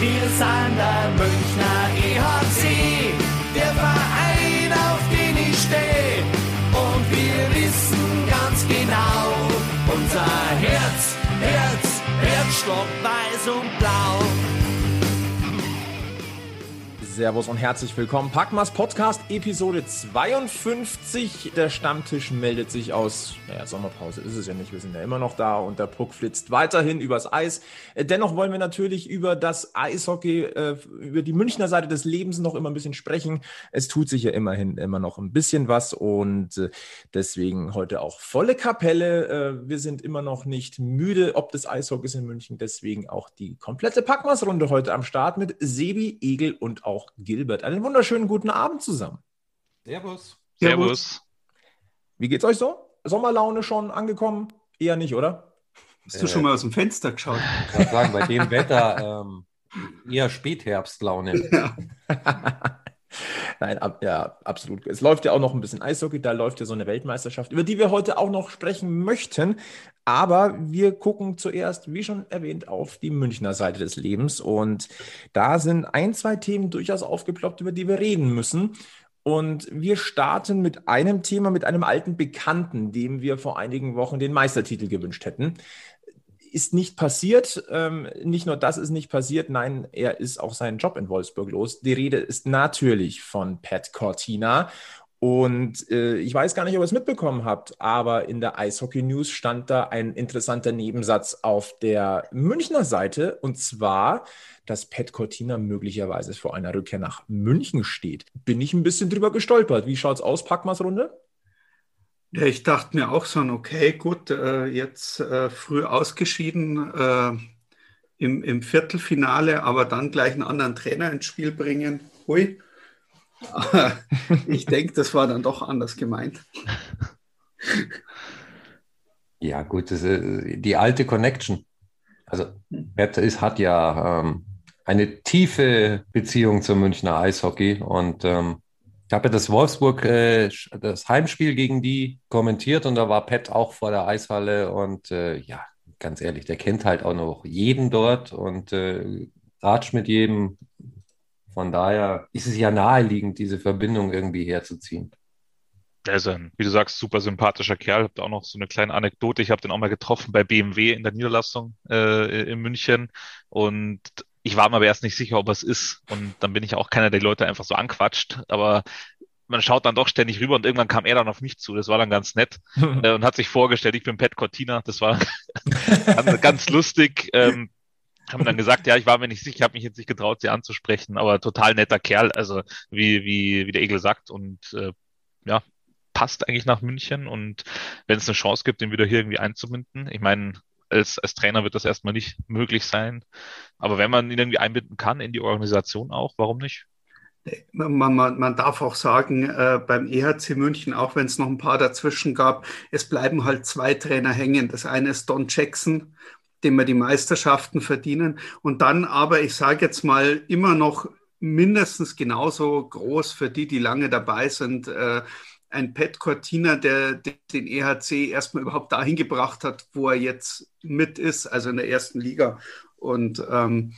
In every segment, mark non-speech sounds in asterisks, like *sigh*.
Wir sind der Münchner EHC, der Verein, auf den ich stehe. Und wir wissen ganz genau, unser Herz, Herz, Herzstock weiß und Servus und herzlich willkommen. Packmas Podcast Episode 52. Der Stammtisch meldet sich aus, naja, Sommerpause ist es ja nicht, wir sind ja immer noch da und der Puck flitzt weiterhin übers Eis. Äh, dennoch wollen wir natürlich über das Eishockey, äh, über die Münchner Seite des Lebens noch immer ein bisschen sprechen. Es tut sich ja immerhin immer noch ein bisschen was und äh, deswegen heute auch volle Kapelle. Wir sind immer noch nicht müde, ob des Eishockeys in München, deswegen auch die komplette Packmas-Runde heute am Start mit Sebi, Egel und auch Gilbert. Einen wunderschönen guten Abend zusammen. Servus. Servus. Wie geht's euch so? Sommerlaune schon angekommen? Eher nicht, oder? Hast du äh, schon mal aus dem Fenster geschaut? Ich kann sagen, bei dem Wetter ähm, eher Spätherbstlaune. *laughs* Ja. Nein, ab, ja, absolut. Es läuft ja auch noch ein bisschen Eishockey, da läuft ja so eine Weltmeisterschaft, über die wir heute auch noch sprechen möchten. Aber wir gucken zuerst, wie schon erwähnt, auf die Münchner Seite des Lebens. Und da sind ein, zwei Themen durchaus aufgeploppt, über die wir reden müssen. Und wir starten mit einem Thema, mit einem alten Bekannten, dem wir vor einigen Wochen den Meistertitel gewünscht hätten ist nicht passiert. Ähm, nicht nur das ist nicht passiert, nein, er ist auch seinen Job in Wolfsburg los. Die Rede ist natürlich von Pat Cortina. Und äh, ich weiß gar nicht, ob ihr es mitbekommen habt, aber in der Eishockey News stand da ein interessanter Nebensatz auf der Münchner Seite. Und zwar, dass Pat Cortina möglicherweise vor einer Rückkehr nach München steht. Bin ich ein bisschen drüber gestolpert. Wie schaut's aus, Packmas Runde? Ja, ich dachte mir auch so, okay, gut, äh, jetzt äh, früh ausgeschieden äh, im, im Viertelfinale, aber dann gleich einen anderen Trainer ins Spiel bringen. Hui. *laughs* ich denke, das war dann doch anders gemeint. *laughs* Ja, gut, das ist die alte Connection. Also, Bert ist, hat ja ähm, eine tiefe Beziehung zum Münchner Eishockey und ähm, ich habe ja das Wolfsburg, äh, das Heimspiel gegen die kommentiert und da war Pat auch vor der Eishalle und äh, ja, ganz ehrlich, der kennt halt auch noch jeden dort und äh, ratscht mit jedem. Von daher ist es ja naheliegend, diese Verbindung irgendwie herzuziehen. Der ist ein, wie du sagst, super sympathischer Kerl. Habt auch noch so eine kleine Anekdote. Ich habe den auch mal getroffen bei BMW in der Niederlassung äh, in München und ich war mir aber erst nicht sicher, ob es ist. Und dann bin ich auch keiner, der die Leute einfach so anquatscht. Aber man schaut dann doch ständig rüber und irgendwann kam er dann auf mich zu. Das war dann ganz nett *laughs* äh, und hat sich vorgestellt, ich bin Pat Cortina. Das war *laughs* ganz, lustig. Ähm, haben dann gesagt, ja, ich war mir nicht sicher, ich habe mich jetzt nicht getraut, sie anzusprechen, aber total netter Kerl, also wie, wie, wie der Egel sagt und äh, ja, passt eigentlich nach München und wenn es eine Chance gibt, den wieder hier irgendwie einzubinden, ich meine, als, als Trainer wird das erstmal nicht möglich sein. Aber wenn man ihn irgendwie einbinden kann in die Organisation auch, warum nicht? Man, man, man darf auch sagen, äh, beim EHC München, auch wenn es noch ein paar dazwischen gab, es bleiben halt zwei Trainer hängen. Das eine ist Don Jackson, dem wir die Meisterschaften verdienen. Und dann aber, ich sage jetzt mal, immer noch mindestens genauso groß für die, die lange dabei sind, äh, ein Pat Cortina, der, den EHC erstmal überhaupt dahin gebracht hat, wo er jetzt mit ist, also in der ersten Liga. Und ähm,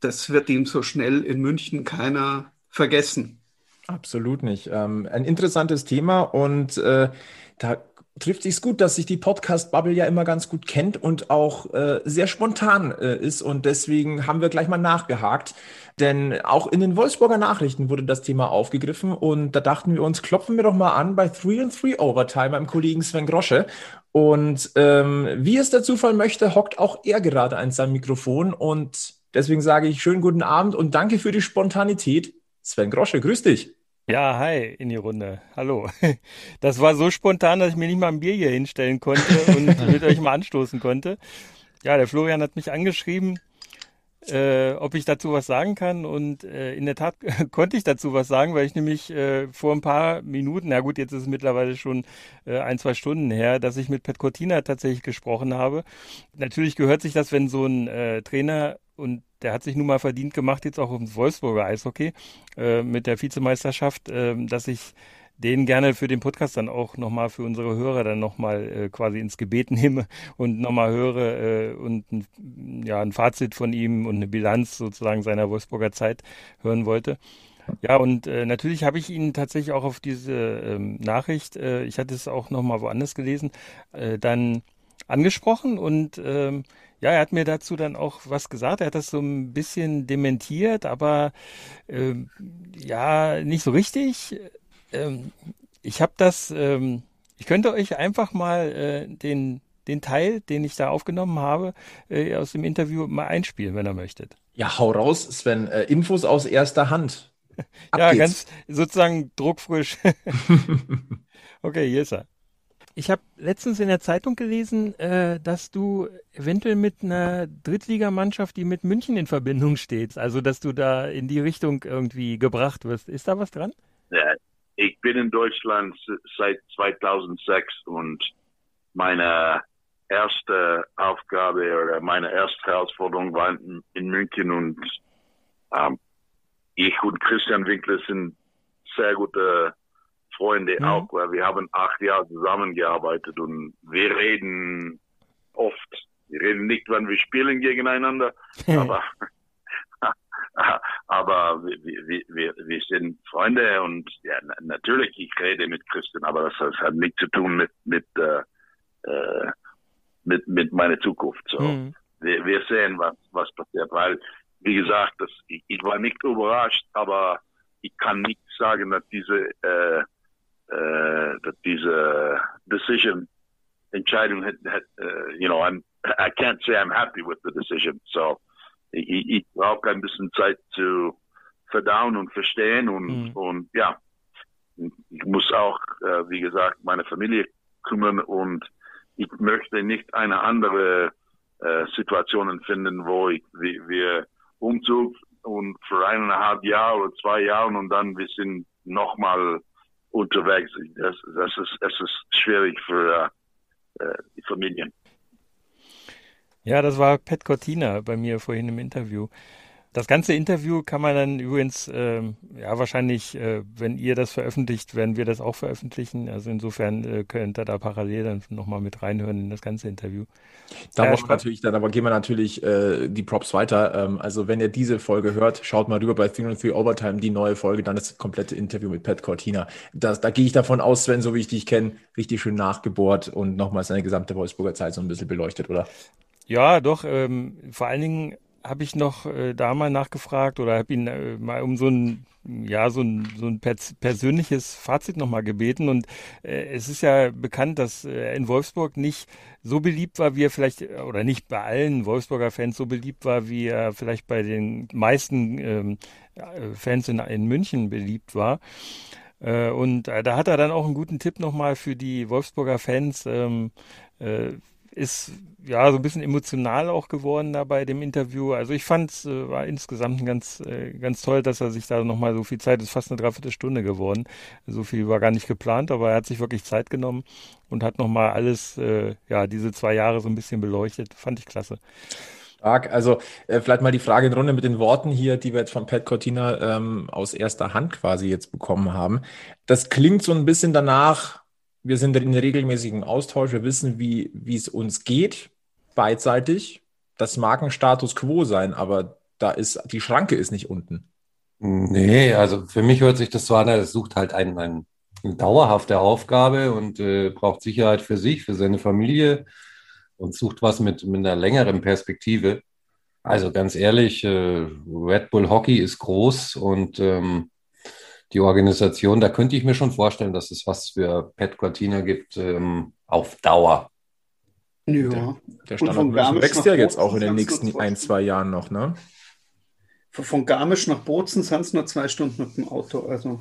das wird ihm so schnell in München keiner vergessen. Absolut nicht. Ähm, ein interessantes Thema und äh, da trifft sich gut, dass sich die Podcast-Bubble ja immer ganz gut kennt und auch äh, sehr spontan äh, ist. Und deswegen haben wir gleich mal nachgehakt. Denn auch in den Wolfsburger Nachrichten wurde das Thema aufgegriffen und da dachten wir uns, klopfen wir doch mal an bei 3 and 3 Overtime beim Kollegen Sven Grosche. Und ähm, wie es der Zufall möchte, hockt auch er gerade an seinem Mikrofon. Und deswegen sage ich schönen guten Abend und danke für die Spontanität. Sven Grosche, grüß dich. Ja, hi in die Runde. Hallo. *laughs* Das war so spontan, dass ich mir nicht mal ein Bier hier hinstellen konnte und *laughs* mit euch mal anstoßen konnte. Ja, der Florian hat mich angeschrieben, äh, ob ich dazu was sagen kann. Und äh, in der Tat *laughs* konnte ich dazu was sagen, weil ich nämlich äh, vor ein paar Minuten, na gut, jetzt ist es mittlerweile schon äh, ein, zwei Stunden her, dass ich mit Pet Cortina tatsächlich gesprochen habe. Natürlich gehört sich das, wenn so ein äh, Trainer und der hat sich nun mal verdient gemacht, jetzt auch ums Wolfsburger Eishockey äh, mit der Vizemeisterschaft, äh, dass ich den gerne für den Podcast dann auch nochmal für unsere Hörer dann nochmal äh, quasi ins Gebet *laughs* nehme und nochmal höre äh, und ein, ja, ein Fazit von ihm und eine Bilanz sozusagen seiner Wolfsburger Zeit hören wollte. Ja, und äh, natürlich habe ich ihn tatsächlich auch auf diese ähm, Nachricht, äh, ich hatte es auch nochmal woanders gelesen, äh, dann angesprochen und ähm, ja, er hat mir dazu dann auch was gesagt. Er hat das so ein bisschen dementiert, aber ähm, ja, nicht so richtig. Ähm, ich habe das, ähm, ich könnte euch einfach mal äh, den, den Teil, den ich da aufgenommen habe, äh, aus dem Interview mal einspielen, wenn ihr möchtet. Ja, hau raus, Sven. Äh, Infos aus erster Hand. *laughs* Ab ja, geht's. ganz sozusagen druckfrisch. *laughs* okay, hier ist er. Ich habe letztens in der Zeitung gelesen, äh, dass du eventuell mit einer Drittligamannschaft, die mit München in Verbindung steht, also dass du da in die Richtung irgendwie gebracht wirst. Ist da was dran? Ja, ich bin in Deutschland seit 2006 und meine erste Aufgabe oder meine erste Herausforderung war in, München und ähm, ich und Christian Winkler sind sehr gute Freunde mhm. auch, weil wir haben acht Jahre zusammengearbeitet und wir reden oft. Wir reden nicht, wenn wir spielen gegeneinander, aber *laughs* aber wir, wir, wir, wir sind Freunde und ja, natürlich, ich rede mit Christian, aber das, das hat nichts zu tun mit mit äh, äh, mit, mit meiner Zukunft. So, mhm. wir, wir sehen, was was passiert, weil wie gesagt, das, ich, ich war nicht überrascht, aber ich kann nicht sagen, dass diese äh, äh, dass diese Decision Entscheidung hat, hat uh, you know, I'm I can't say I'm happy with the decision. So ich, ich brauche ein bisschen Zeit zu verdauen und verstehen und mhm. und ja, ich muss auch, äh, wie gesagt, meine Familie kümmern und ich möchte nicht eine andere äh, Situation finden, wo ich, wie, wir Umzug und für eineinhalb Jahre oder zwei Jahren und dann wir sind nochmal unterwegs. Das, das, ist, das ist schwierig für äh, die Familien. Ja, das war Pat Cortina bei mir vorhin im Interview. Das ganze Interview kann man dann übrigens, ähm, ja, wahrscheinlich, äh, wenn ihr das veröffentlicht, werden wir das auch veröffentlichen. Also insofern äh, könnt ihr da parallel dann nochmal mit reinhören in das ganze Interview. Da äh, natürlich dann, aber gehen wir natürlich äh, die Props weiter. Ähm, also wenn ihr diese Folge hört, schaut mal rüber bei 303 Overtime, die neue Folge, dann das komplette Interview mit Pat Cortina. Das, da gehe ich davon aus, Sven, so wie ich dich kenne, richtig schön nachgebohrt und nochmal seine gesamte Wolfsburger Zeit so ein bisschen beleuchtet, oder? Ja, doch. Ähm, vor allen Dingen habe ich noch äh, da mal nachgefragt oder habe ihn äh, mal um so ein ja so ein, so ein pers persönliches Fazit nochmal gebeten und äh, es ist ja bekannt, dass er in Wolfsburg nicht so beliebt war, wie er vielleicht oder nicht bei allen Wolfsburger Fans so beliebt war, wie er vielleicht bei den meisten ähm, Fans in, in München beliebt war. Äh, und äh, da hat er dann auch einen guten Tipp nochmal für die Wolfsburger Fans. Ähm, äh, ist ja so ein bisschen emotional auch geworden da bei dem Interview. Also ich fand es äh, war insgesamt ganz äh, ganz toll, dass er sich da nochmal so viel Zeit, ist fast eine Dreiviertelstunde geworden. So viel war gar nicht geplant, aber er hat sich wirklich Zeit genommen und hat nochmal alles, äh, ja, diese zwei Jahre so ein bisschen beleuchtet. Fand ich klasse. Stark. Also äh, vielleicht mal die Frage in Runde mit den Worten hier, die wir jetzt von Pat Cortina ähm, aus erster Hand quasi jetzt bekommen haben. Das klingt so ein bisschen danach, wir sind in regelmäßigem Austausch, wir wissen, wie, es uns geht, beidseitig. Das mag ein Status quo sein, aber da ist, die Schranke ist nicht unten. Nee, also für mich hört sich das so an, er sucht halt ein, ein, eine dauerhafte Aufgabe und äh, braucht Sicherheit für sich, für seine Familie und sucht was mit, mit einer längeren Perspektive. Also ganz ehrlich, äh, Red Bull Hockey ist groß und ähm, die Organisation, da könnte ich mir schon vorstellen, dass es was für Pat Cortina gibt ähm, auf Dauer. Ja. Der, der Standard wächst ja jetzt auch in den nächsten ein, zwei Jahren noch, ne? Von Garmisch nach Bozen sind es nur zwei Stunden mit dem Auto, also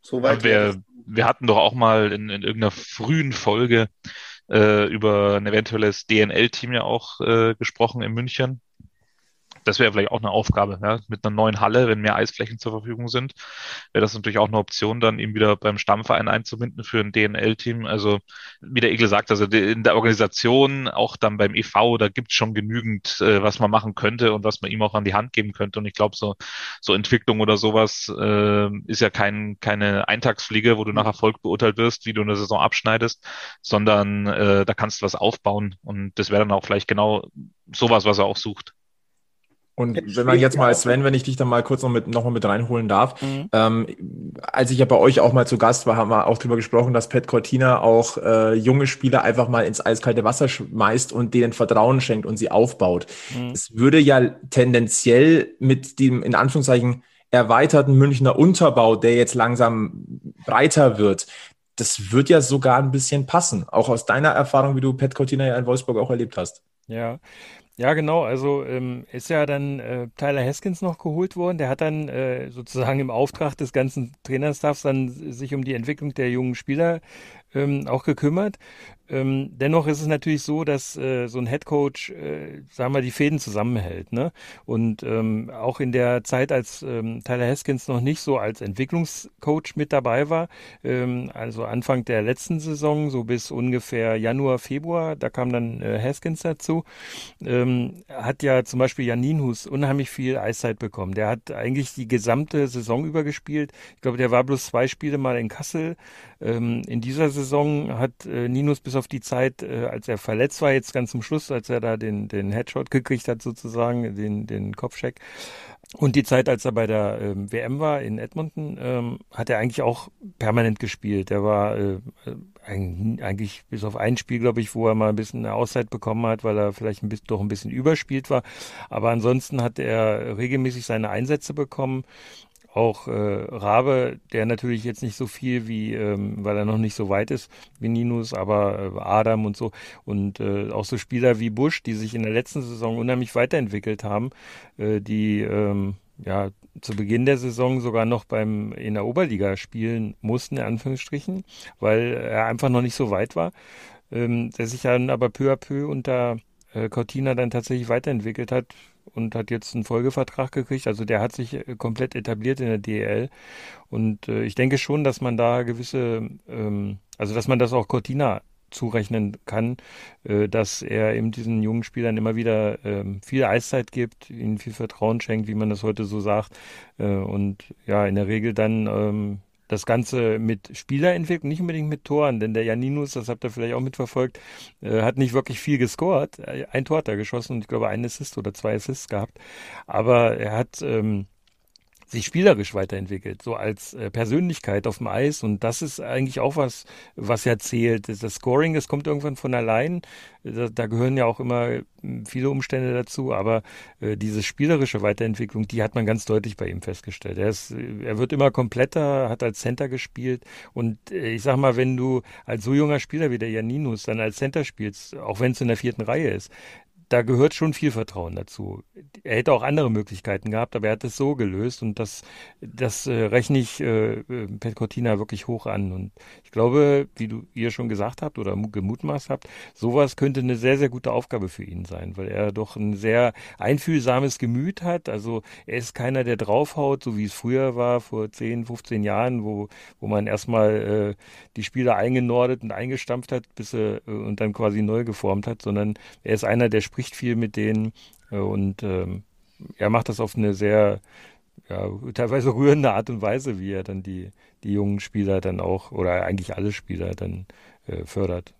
so weit. wir, wir hatten doch auch mal in, in irgendeiner frühen Folge äh, über ein eventuelles DNL-Team ja auch äh, gesprochen in München. Das wäre vielleicht auch eine Aufgabe, ja? mit einer neuen Halle, wenn mehr Eisflächen zur Verfügung sind, wäre das natürlich auch eine Option, dann ihn wieder beim Stammverein einzubinden für ein DNL-Team. Also wie der Egel sagt, also in der Organisation, auch dann beim EV, da gibt es schon genügend, äh, was man machen könnte und was man ihm auch an die Hand geben könnte. Und ich glaube, so, so Entwicklung oder sowas äh, ist ja kein, keine Eintagsfliege, wo du nach Erfolg beurteilt wirst, wie du eine Saison abschneidest, sondern äh, da kannst du was aufbauen. Und das wäre dann auch vielleicht genau sowas, was er auch sucht. Und wenn man jetzt mal, Sven, wenn ich dich dann mal kurz noch, mit, noch mal mit reinholen darf, mhm. ähm, als ich ja bei euch auch mal zu Gast war, haben wir auch drüber gesprochen, dass Pat Cortina auch äh, junge Spieler einfach mal ins eiskalte Wasser schmeißt und denen Vertrauen schenkt und sie aufbaut. Mhm. Es würde ja tendenziell mit dem, in Anführungszeichen, erweiterten Münchner Unterbau, der jetzt langsam breiter wird, das wird ja sogar ein bisschen passen. Auch aus deiner Erfahrung, wie du Pat Cortina ja in Wolfsburg auch erlebt hast. Ja, ja, genau. Also ähm, ist ja dann äh, Tyler Haskins noch geholt worden. Der hat dann äh, sozusagen im Auftrag des ganzen Trainerstaffs dann sich um die Entwicklung der jungen Spieler ähm, auch gekümmert. Ähm, dennoch ist es natürlich so, dass äh, so ein Headcoach, äh, sagen wir, die Fäden zusammenhält. Ne? Und ähm, auch in der Zeit, als ähm, Tyler Haskins noch nicht so als Entwicklungscoach mit dabei war, ähm, also Anfang der letzten Saison, so bis ungefähr Januar, Februar, da kam dann äh, Haskins dazu, ähm, hat ja zum Beispiel Janinhus unheimlich viel Eiszeit bekommen. Der hat eigentlich die gesamte Saison über gespielt. Ich glaube, der war bloß zwei Spiele mal in Kassel. Ähm, in dieser Saison hat äh, Ninus bis auf die Zeit, äh, als er verletzt war, jetzt ganz zum Schluss, als er da den, den Headshot gekriegt hat, sozusagen, den, den Kopfcheck, und die Zeit, als er bei der ähm, WM war in Edmonton, ähm, hat er eigentlich auch permanent gespielt. Er war äh, eigentlich bis auf ein Spiel, glaube ich, wo er mal ein bisschen eine Auszeit bekommen hat, weil er vielleicht ein bisschen, doch ein bisschen überspielt war. Aber ansonsten hat er regelmäßig seine Einsätze bekommen auch äh, Rabe, der natürlich jetzt nicht so viel wie, ähm, weil er noch nicht so weit ist wie Ninus, aber äh, Adam und so und äh, auch so Spieler wie Busch, die sich in der letzten Saison unheimlich weiterentwickelt haben, äh, die ähm, ja zu Beginn der Saison sogar noch beim in der Oberliga spielen mussten, in Anführungsstrichen, weil er einfach noch nicht so weit war, ähm, der sich dann aber peu à peu unter äh, Cortina dann tatsächlich weiterentwickelt hat, und hat jetzt einen Folgevertrag gekriegt. Also der hat sich äh, komplett etabliert in der DL. Und äh, ich denke schon, dass man da gewisse, ähm, also dass man das auch Cortina zurechnen kann, äh, dass er eben diesen jungen Spielern immer wieder ähm, viel Eiszeit gibt, ihnen viel Vertrauen schenkt, wie man das heute so sagt. Äh, und ja, in der Regel dann ähm, das Ganze mit Spielerentwicklung, nicht unbedingt mit Toren, denn der Janinus, das habt ihr vielleicht auch mitverfolgt, äh, hat nicht wirklich viel gescored. Ein Tor hat er geschossen und ich glaube ein Assist oder zwei Assists gehabt. Aber er hat ähm, sich spielerisch weiterentwickelt, so als äh, Persönlichkeit auf dem Eis. Und das ist eigentlich auch was, was ja zählt. Das Scoring, das kommt irgendwann von allein. Da, da gehören ja auch immer hm, viele Umstände dazu. Aber äh, diese spielerische Weiterentwicklung, die hat man ganz deutlich bei ihm festgestellt. Er, ist, er wird immer kompletter, hat als Center gespielt. Und äh, ich sag mal, wenn du als so junger Spieler wie der Janinus dann als Center spielst, auch wenn es in der vierten Reihe ist, da gehört schon viel Vertrauen dazu. Er hätte auch andere Möglichkeiten gehabt, aber er hat es so gelöst und das, das äh, rechne ich äh, äh Pet Cortina wirklich hoch an. Und ich glaube, wie du ihr schon gesagt habt oder gemutmaßt habt, sowas könnte eine sehr, sehr gute Aufgabe für ihn sein, weil er doch ein sehr einfühlsames Gemüt hat. Also er ist keiner, der draufhaut, so wie es früher war, vor 10, 15 Jahren, wo, wo man erstmal äh, die Spieler eingenordet und eingestampft hat, bis er äh, und dann quasi neu geformt hat, sondern er ist einer, der spricht spricht viel mit denen äh, und ähm, er macht das auf eine sehr ja, teilweise rührende Art und Weise, wie er dann die, die jungen Spieler dann auch oder eigentlich alle Spieler dann äh, fördert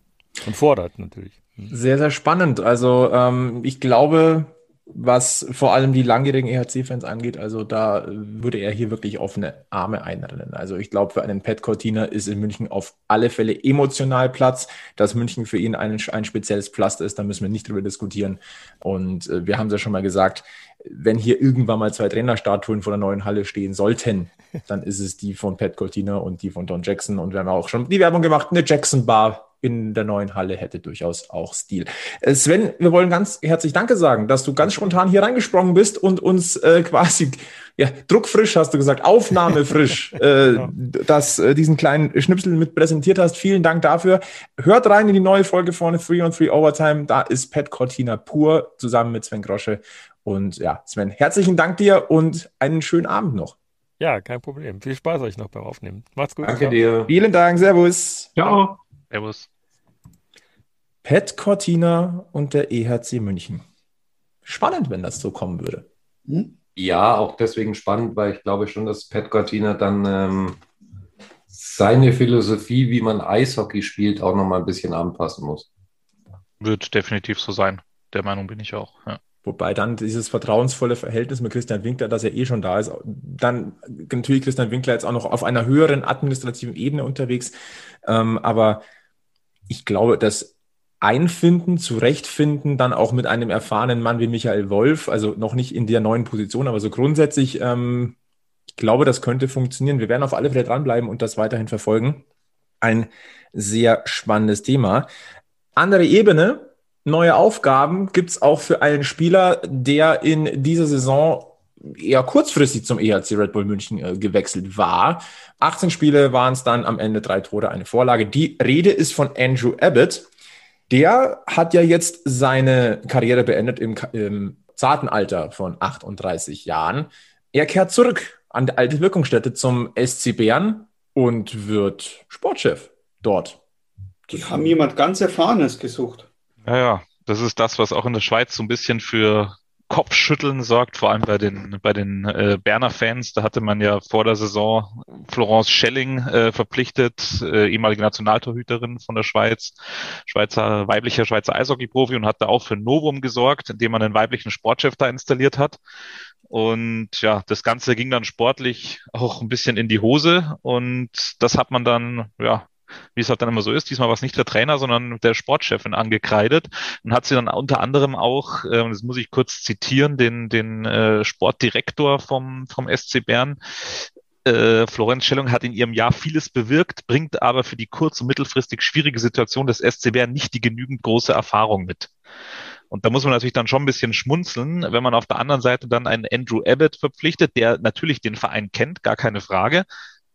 und fordert natürlich. Mhm. Sehr, sehr spannend. Also ähm, ich glaube, was vor allem die langjährigen EHC-Fans angeht. Also da würde er hier wirklich offene Arme einrennen. Also ich glaube, für einen Pat Cortina ist in München auf alle Fälle emotional Platz. Dass München für ihn ein, ein spezielles Pflaster ist, da müssen wir nicht drüber diskutieren. Und äh, wir haben es ja schon mal gesagt, wenn hier irgendwann mal zwei Trainerstatuen vor der neuen Halle stehen sollten, dann ist es die von Pat Cortina und die von Don Jackson. Und wir haben auch schon die Werbung gemacht, eine Jackson Bar in der neuen Halle hätte durchaus auch Stil. Äh, Sven, wir wollen ganz herzlich Danke sagen, dass du ganz spontan hier reingesprungen bist und uns äh, *laughs* quasi ja, druckfrisch, hast du gesagt, aufnahmefrisch, *laughs* äh, ja. dass äh, diesen kleinen Schnipsel mit präsentiert hast. Vielen Dank dafür. Hört rein in die neue Folge von 3 on 3 Overtime. Da ist Pat Cortina pur zusammen mit Sven Grosche Und ja, Sven, herzlichen Dank dir und einen schönen Abend noch. Ja, kein Problem. Viel Spaß euch noch beim Aufnehmen. Macht's gut. Danke dir. Vielen Dank. Servus. Ciao. Servus. Pat Cortina und der EHC München. Spannend, wenn das so kommen würde. Hm? Ja, auch deswegen spannend, weil ich glaube schon, dass Pat Cortina dann ähm, seine Philosophie, wie man Eishockey spielt, auch nochmal ein bisschen anpassen muss. Wird definitiv so sein. Der Meinung bin ich auch. Ja. Wobei dann dieses vertrauensvolle Verhältnis mit Christian Winkler, das ja eh schon da ist, dann natürlich Christian Winkler jetzt auch noch auf einer höheren administrativen Ebene unterwegs. Ähm, aber ich glaube, das Einfinden, Zurechtfinden, dann auch mit einem erfahrenen Mann wie Michael Wolf, also noch nicht in der neuen Position, aber so grundsätzlich, ähm, ich glaube, das könnte funktionieren. Wir werden auf alle Fälle dranbleiben und das weiterhin verfolgen. Ein sehr spannendes Thema. Andere Ebene, neue Aufgaben gibt es auch für einen Spieler, der in dieser Saison eher kurzfristig zum EHC Red Bull München äh, gewechselt war. 18 Spiele waren es dann am Ende drei Tore, eine Vorlage. Die Rede ist von Andrew Abbott. Der hat ja jetzt seine Karriere beendet im, im zarten Alter von 38 Jahren. Er kehrt zurück an die alte Wirkungsstätte zum SC Bern und wird Sportchef dort. Die haben jemand ganz Erfahrenes gesucht. Ja, ja, das ist das, was auch in der Schweiz so ein bisschen für Kopfschütteln sorgt, vor allem bei den, bei den äh, Berner Fans. Da hatte man ja vor der Saison Florence Schelling äh, verpflichtet, äh, ehemalige Nationaltorhüterin von der Schweiz, Schweizer, weiblicher Schweizer Eishockey-Profi und hat da auch für Novum gesorgt, indem man einen weiblichen Sportchef da installiert hat. Und ja, das Ganze ging dann sportlich auch ein bisschen in die Hose und das hat man dann, ja, wie es halt dann immer so ist. Diesmal war es nicht der Trainer, sondern der Sportchefin angekreidet und hat sie dann unter anderem auch, äh, das muss ich kurz zitieren, den, den äh, Sportdirektor vom, vom SC Bern, äh, Florenz Stellung hat in ihrem Jahr vieles bewirkt, bringt aber für die kurz- und mittelfristig schwierige Situation des SC Bern nicht die genügend große Erfahrung mit. Und da muss man natürlich dann schon ein bisschen schmunzeln, wenn man auf der anderen Seite dann einen Andrew Abbott verpflichtet, der natürlich den Verein kennt, gar keine Frage,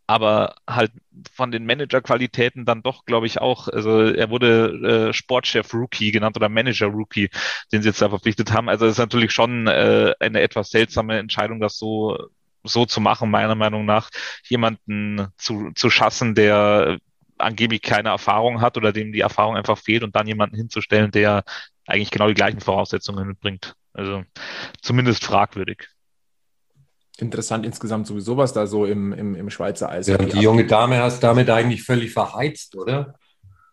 aber halt von den Managerqualitäten dann doch, glaube ich, auch, also er wurde äh, Sportchef Rookie genannt oder Manager Rookie, den sie jetzt da verpflichtet haben. Also es ist natürlich schon äh, eine etwas seltsame Entscheidung, das so so zu machen, meiner Meinung nach, jemanden zu, zu schassen, der angeblich keine Erfahrung hat oder dem die Erfahrung einfach fehlt und dann jemanden hinzustellen, der eigentlich genau die gleichen Voraussetzungen mitbringt. Also zumindest fragwürdig interessant insgesamt sowieso, was da so im, im, im Schweizer Eis. Ja, die junge Dame hast damit eigentlich völlig verheizt, oder?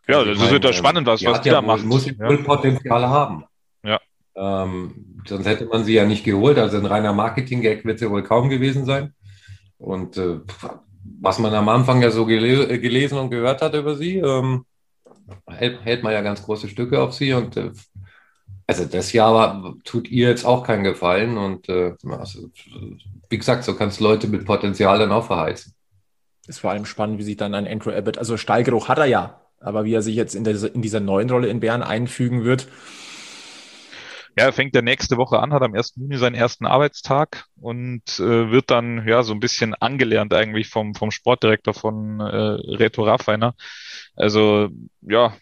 Ja, also das wird ja spannend, was, was die ja da macht. Muss ja. wohl Potenzial haben. Ja. Ähm, sonst hätte man sie ja nicht geholt. Also ein reiner Marketing-Gag wird sie wohl kaum gewesen sein. Und äh, was man am Anfang ja so gele gelesen und gehört hat über sie, ähm, hält, hält, man ja ganz große Stücke auf sie und äh, also das Jahr war, tut ihr jetzt auch keinen Gefallen und äh, also, wie gesagt, so kannst du Leute mit Potenzial dann auch verheizen. Ist vor allem spannend, wie sich dann ein Andrew Abbott, also Stallgeruch hat er ja, aber wie er sich jetzt in, der, in dieser neuen Rolle in Bern einfügen wird. Ja, er fängt ja nächste Woche an, hat am 1. Juni seinen ersten Arbeitstag und äh, wird dann ja so ein bisschen angelernt eigentlich vom, vom Sportdirektor von äh, Reto Raffiner. Also ja,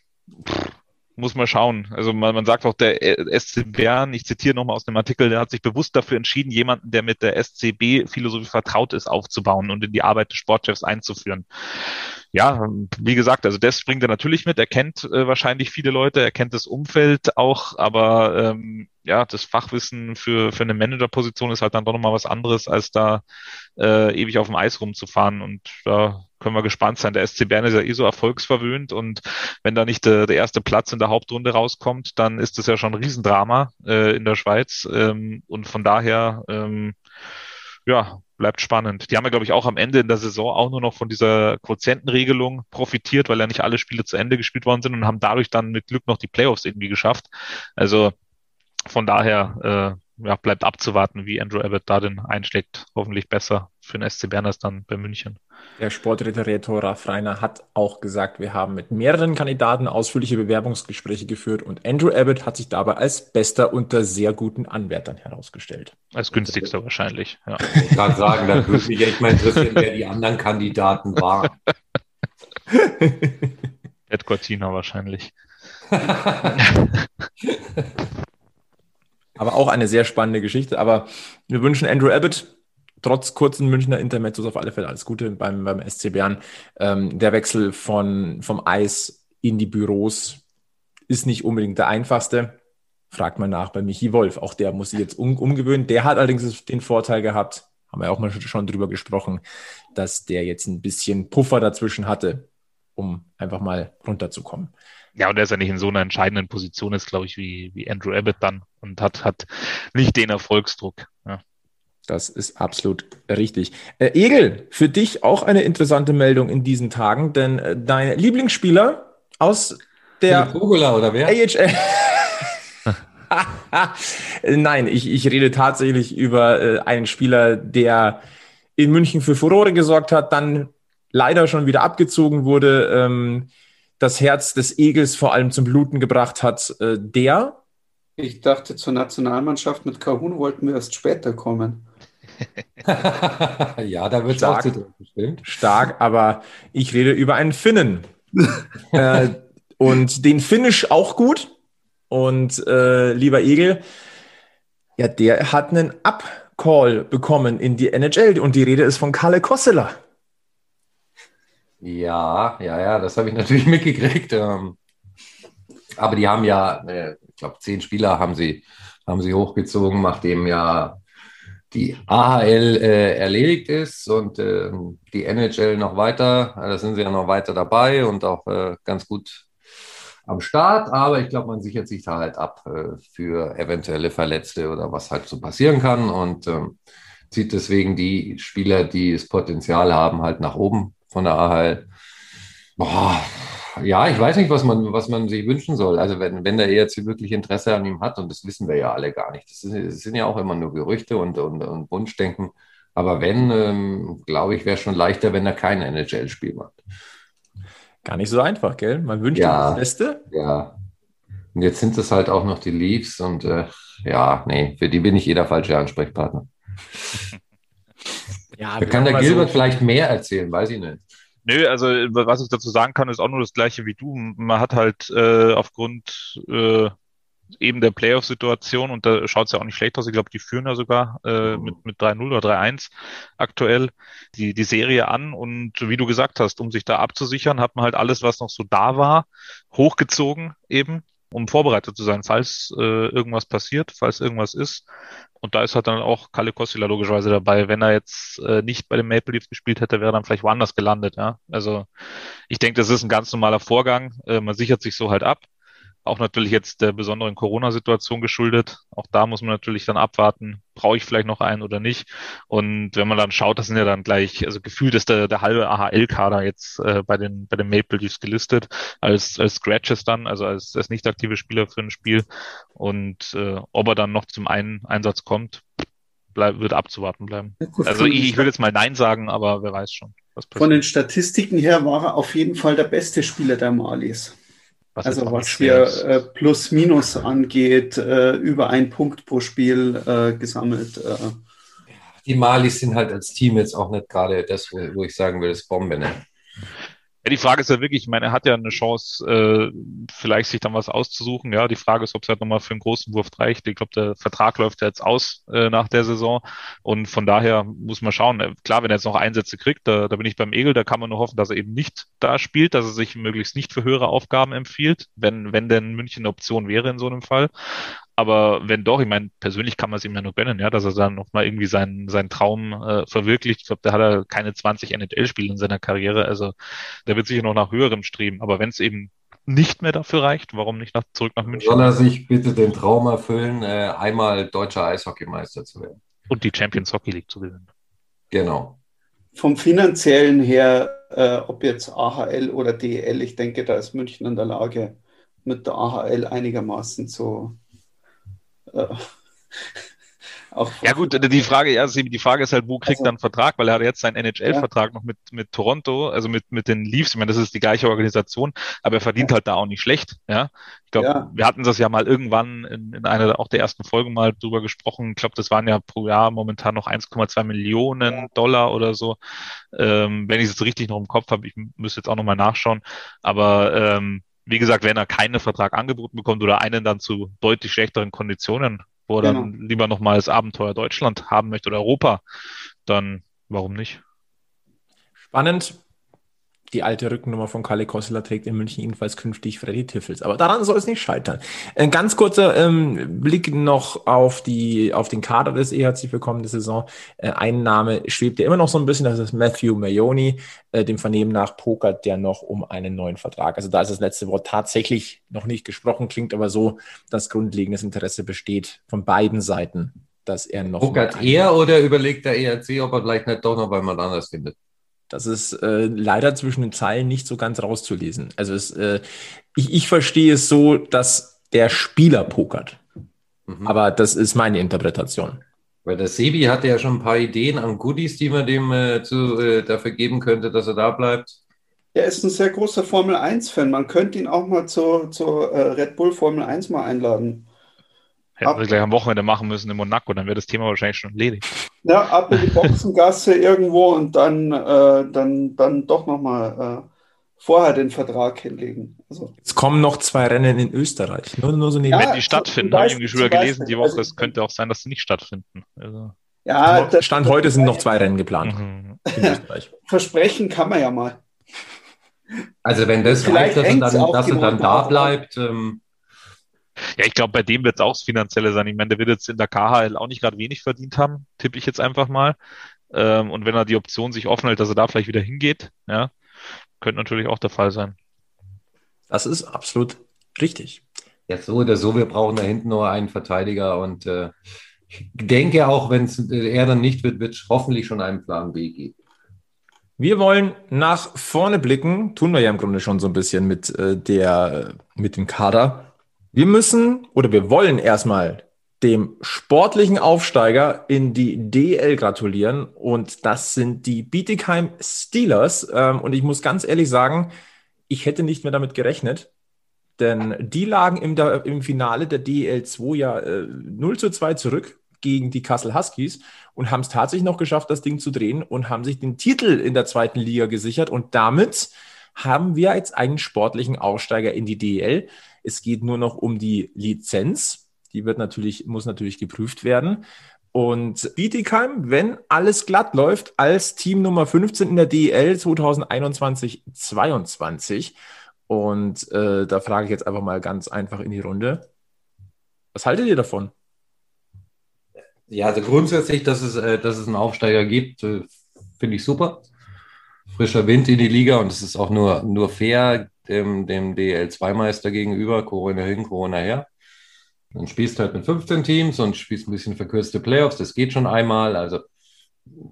pff, muss man schauen. Also man, man sagt auch, der SC Bern, ich zitiere nochmal aus dem Artikel, der hat sich bewusst dafür entschieden, jemanden, der mit der SCB-Philosophie vertraut ist, aufzubauen und in die Arbeit des Sportchefs einzuführen. Ja, wie gesagt, also das bringt er natürlich mit. Er kennt äh, wahrscheinlich viele Leute, er kennt das Umfeld auch, aber ähm, ja, das Fachwissen für, für eine Managerposition ist halt dann doch nochmal was anderes, als da äh, ewig auf dem Eis rumzufahren. Und da können wir gespannt sein. Der SC Bern ist ja eh so erfolgsverwöhnt und wenn da nicht der, der erste Platz in der Hauptrunde rauskommt, dann ist das ja schon ein Riesendrama äh, in der Schweiz. Ähm, und von daher, ähm, ja, bleibt spannend. Die haben ja, glaube ich, auch am Ende in der Saison auch nur noch von dieser Quotientenregelung profitiert, weil ja nicht alle Spiele zu Ende gespielt worden sind und haben dadurch dann mit Glück noch die Playoffs irgendwie geschafft. Also von daher äh, ja, bleibt abzuwarten, wie Andrew Abbott da den einschlägt. Hoffentlich besser für den SC Bern als dann bei München. Der Sportredakteur Ralf Reiner hat auch gesagt, wir haben mit mehreren Kandidaten ausführliche Bewerbungsgespräche geführt und Andrew Abbott hat sich dabei als bester unter sehr guten Anwärtern herausgestellt. Als günstigster wahrscheinlich, ja. Ich kann sagen, dann würde mich echt mal interessieren, wer die anderen Kandidaten waren. *laughs* Ed Cortina wahrscheinlich. *laughs* Aber auch eine sehr spannende Geschichte. Aber wir wünschen Andrew Abbott trotz kurzen Münchner Intermezzos auf alle Fälle alles Gute beim, beim SC Bern. Ähm, der Wechsel von, vom Eis in die Büros ist nicht unbedingt der einfachste. Fragt mal nach bei Michi Wolf. Auch der muss sich jetzt um, umgewöhnen. Der hat allerdings den Vorteil gehabt, haben wir auch mal schon drüber gesprochen, dass der jetzt ein bisschen Puffer dazwischen hatte, um einfach mal runterzukommen. Ja, und er ist ja nicht in so einer entscheidenden Position ist, glaube ich, wie, wie Andrew Abbott dann und hat, hat nicht den Erfolgsdruck. Ja. Das ist absolut richtig. Äh, Egel, für dich auch eine interessante Meldung in diesen Tagen, denn äh, dein Lieblingsspieler aus der Kogula oder wer? AHL. *laughs* Nein, ich, ich rede tatsächlich über äh, einen Spieler, der in München für Furore gesorgt hat, dann leider schon wieder abgezogen wurde, ähm, das Herz des Egels vor allem zum Bluten gebracht hat, äh, der. Ich dachte, zur Nationalmannschaft mit Kahun wollten wir erst später kommen. *laughs* ja, da wird es auch zu bestimmt. Stark, aber ich rede über einen Finnen. *laughs* äh, und den Finnisch auch gut. Und äh, lieber Egel, ja, der hat einen Up-Call bekommen in die NHL und die Rede ist von Kalle Kossela. Ja, ja, ja, das habe ich natürlich *laughs* mitgekriegt. Ähm, aber die haben ja, äh, ich glaube, zehn Spieler haben sie, haben sie hochgezogen, nachdem ja die AHL äh, erledigt ist und äh, die NHL noch weiter, da sind sie ja noch weiter dabei und auch äh, ganz gut am Start, aber ich glaube, man sichert sich da halt ab äh, für eventuelle Verletzte oder was halt so passieren kann und ähm, zieht deswegen die Spieler, die das Potenzial haben, halt nach oben von der AHL. Boah, ja, ich weiß nicht, was man, was man sich wünschen soll. Also wenn, wenn der jetzt wirklich Interesse an ihm hat, und das wissen wir ja alle gar nicht. Das, ist, das sind ja auch immer nur Gerüchte und, und, und Wunschdenken. Aber wenn, ähm, glaube ich, wäre es schon leichter, wenn er kein NHL-Spiel macht. Gar nicht so einfach, gell? Man wünscht ja, das Beste. Ja. Und jetzt sind es halt auch noch die Leafs und äh, ja, nee, für die bin ich jeder falsche Ansprechpartner. *laughs* ja, da kann der Gilbert so vielleicht mehr erzählen, weiß ich nicht. Nö, also was ich dazu sagen kann, ist auch nur das gleiche wie du. Man hat halt äh, aufgrund äh, eben der Playoff-Situation und da schaut es ja auch nicht schlecht aus. Ich glaube, die führen ja sogar äh, mit, mit 3-0 oder 3-1 aktuell die, die Serie an. Und wie du gesagt hast, um sich da abzusichern, hat man halt alles, was noch so da war, hochgezogen eben, um vorbereitet zu sein, falls äh, irgendwas passiert, falls irgendwas ist. Und da ist halt dann auch Kalle Kostila logischerweise dabei. Wenn er jetzt äh, nicht bei den Maple Leafs gespielt hätte, wäre er dann vielleicht woanders gelandet. Ja? Also ich denke, das ist ein ganz normaler Vorgang. Äh, man sichert sich so halt ab. Auch natürlich jetzt der besonderen Corona-Situation geschuldet. Auch da muss man natürlich dann abwarten, brauche ich vielleicht noch einen oder nicht. Und wenn man dann schaut, das sind ja dann gleich, also gefühlt ist der, der halbe AHL-Kader jetzt äh, bei den bei den Maple Leafs gelistet als als Scratches dann, also als, als nicht aktive Spieler für ein Spiel. Und äh, ob er dann noch zum einen Einsatz kommt, bleib, wird abzuwarten bleiben. Also ich, ich würde jetzt mal Nein sagen, aber wer weiß schon. Von den Statistiken her war er auf jeden Fall der beste Spieler der Malis. Was also was hier äh, Plus-Minus angeht, äh, über ein Punkt pro Spiel äh, gesammelt. Äh. Die Malis sind halt als Team jetzt auch nicht gerade das, wo, wo ich sagen würde, das Bombe. Ne? Ja, die Frage ist ja wirklich, ich meine, er hat ja eine Chance, äh, vielleicht sich dann was auszusuchen. Ja, die Frage ist, ob es halt nochmal für einen großen Wurf reicht. Ich glaube, der Vertrag läuft ja jetzt aus äh, nach der Saison und von daher muss man schauen. Äh, klar, wenn er jetzt noch Einsätze kriegt, da, da bin ich beim Egel, da kann man nur hoffen, dass er eben nicht da spielt, dass er sich möglichst nicht für höhere Aufgaben empfiehlt, wenn, wenn denn München eine Option wäre in so einem Fall. Aber wenn doch, ich meine, persönlich kann man es ihm ja nur gönnen, ja, dass er dann nochmal irgendwie seinen, seinen Traum äh, verwirklicht. Ich glaube, da hat er keine 20 NHL-Spiele in seiner Karriere. Also der wird sicher noch nach höherem streben. Aber wenn es eben nicht mehr dafür reicht, warum nicht nach, zurück nach München? Soll er sich bitte den Traum erfüllen, äh, einmal deutscher Eishockeymeister zu werden. Und die Champions Hockey League zu gewinnen. Genau. Vom finanziellen her, äh, ob jetzt AHL oder DEL, ich denke, da ist München in der Lage, mit der AHL einigermaßen zu äh, *laughs* ja gut, die Frage, ja, die Frage ist halt, wo kriegt also, er einen Vertrag, weil er hat jetzt seinen NHL-Vertrag ja. noch mit, mit Toronto, also mit, mit den Leafs, ich meine, das ist die gleiche Organisation, aber er verdient ja. halt da auch nicht schlecht, ja. Ich glaube, ja. wir hatten das ja mal irgendwann in, in einer auch der ersten Folgen mal drüber gesprochen. Ich glaube, das waren ja pro Jahr momentan noch 1,2 Millionen Dollar oder so. Ähm, wenn ich es jetzt richtig noch im Kopf habe, ich müsste jetzt auch nochmal nachschauen, aber ähm, wie gesagt, wenn er keinen Vertrag angeboten bekommt oder einen dann zu deutlich schlechteren Konditionen, wo er genau. dann lieber nochmal das Abenteuer Deutschland haben möchte oder Europa, dann warum nicht? Spannend die alte Rückennummer von Kalle Kosseler trägt in München jedenfalls künftig Freddy Tiffels. Aber daran soll es nicht scheitern. Ein ganz kurzer ähm, Blick noch auf die auf den Kader des EHC für kommende Saison. Äh, ein Name schwebt ja immer noch so ein bisschen, das ist Matthew Mayoni. Äh, dem Vernehmen nach pokert der noch um einen neuen Vertrag. Also da ist das letzte Wort tatsächlich noch nicht gesprochen, klingt aber so, dass grundlegendes Interesse besteht von beiden Seiten, dass er noch. Pokert er oder überlegt der ERC, ob er vielleicht nicht doch noch mal jemand anders findet? Das ist äh, leider zwischen den Zeilen nicht so ganz rauszulesen. Also es, äh, ich, ich verstehe es so, dass der Spieler pokert. Mhm. Aber das ist meine Interpretation. Weil der Sebi hatte ja schon ein paar Ideen an Goodies, die man dem äh, zu, äh, dafür geben könnte, dass er da bleibt. Er ist ein sehr großer Formel 1-Fan. Man könnte ihn auch mal zur, zur äh, Red Bull Formel 1 mal einladen. Hätten wir gleich am Wochenende machen müssen in Monaco, dann wäre das Thema wahrscheinlich schon erledigt. Ja, ab in die Boxengasse *laughs* irgendwo und dann, äh, dann, dann doch nochmal äh, vorher den Vertrag hinlegen. Also. Es kommen noch zwei Rennen in Österreich. Nur, nur so ja, Wenn die stattfinden, habe ich irgendwie schon gelesen die Woche. Also, es könnte auch sein, dass sie nicht stattfinden. Also. Ja, Stand, Stand heute sind noch zwei Rennen geplant mhm. in Österreich. *laughs* Versprechen kann man ja mal. Also wenn das reicht, dass er dann, dass er dann da bleibt, ähm, ja, ich glaube, bei dem wird es auch das Finanzielle sein. Ich meine, der wird jetzt in der KHL auch nicht gerade wenig verdient haben, tippe ich jetzt einfach mal. Ähm, und wenn er die Option sich offen hält, dass er da vielleicht wieder hingeht, ja, könnte natürlich auch der Fall sein. Das ist absolut richtig. Ja, so oder so, wir brauchen da hinten nur einen Verteidiger und äh, ich denke auch, wenn es äh, er dann nicht wird, wird es hoffentlich schon einen Plan B geben. Wir wollen nach vorne blicken, tun wir ja im Grunde schon so ein bisschen mit äh, der, mit dem Kader. Wir müssen oder wir wollen erstmal dem sportlichen Aufsteiger in die DL gratulieren und das sind die Bietigheim Steelers. Ähm, und ich muss ganz ehrlich sagen, ich hätte nicht mehr damit gerechnet, denn die lagen im, im Finale der DL 2 ja äh, 0 zu 2 zurück gegen die Kassel Huskies und haben es tatsächlich noch geschafft, das Ding zu drehen und haben sich den Titel in der zweiten Liga gesichert und damit haben wir jetzt einen sportlichen Aufsteiger in die DL. Es geht nur noch um die Lizenz. Die wird natürlich, muss natürlich geprüft werden. Und Bietigheim, wenn alles glatt läuft, als Team Nummer 15 in der DEL 2021-22. Und äh, da frage ich jetzt einfach mal ganz einfach in die Runde. Was haltet ihr davon? Ja, also grundsätzlich, dass es, äh, dass es einen Aufsteiger gibt, äh, finde ich super. Frischer Wind in die Liga und es ist auch nur, nur fair dem, dem DL2-Meister gegenüber, Corona hin, Corona her. Dann spielst du halt mit 15 Teams und spielst ein bisschen verkürzte Playoffs. Das geht schon einmal, also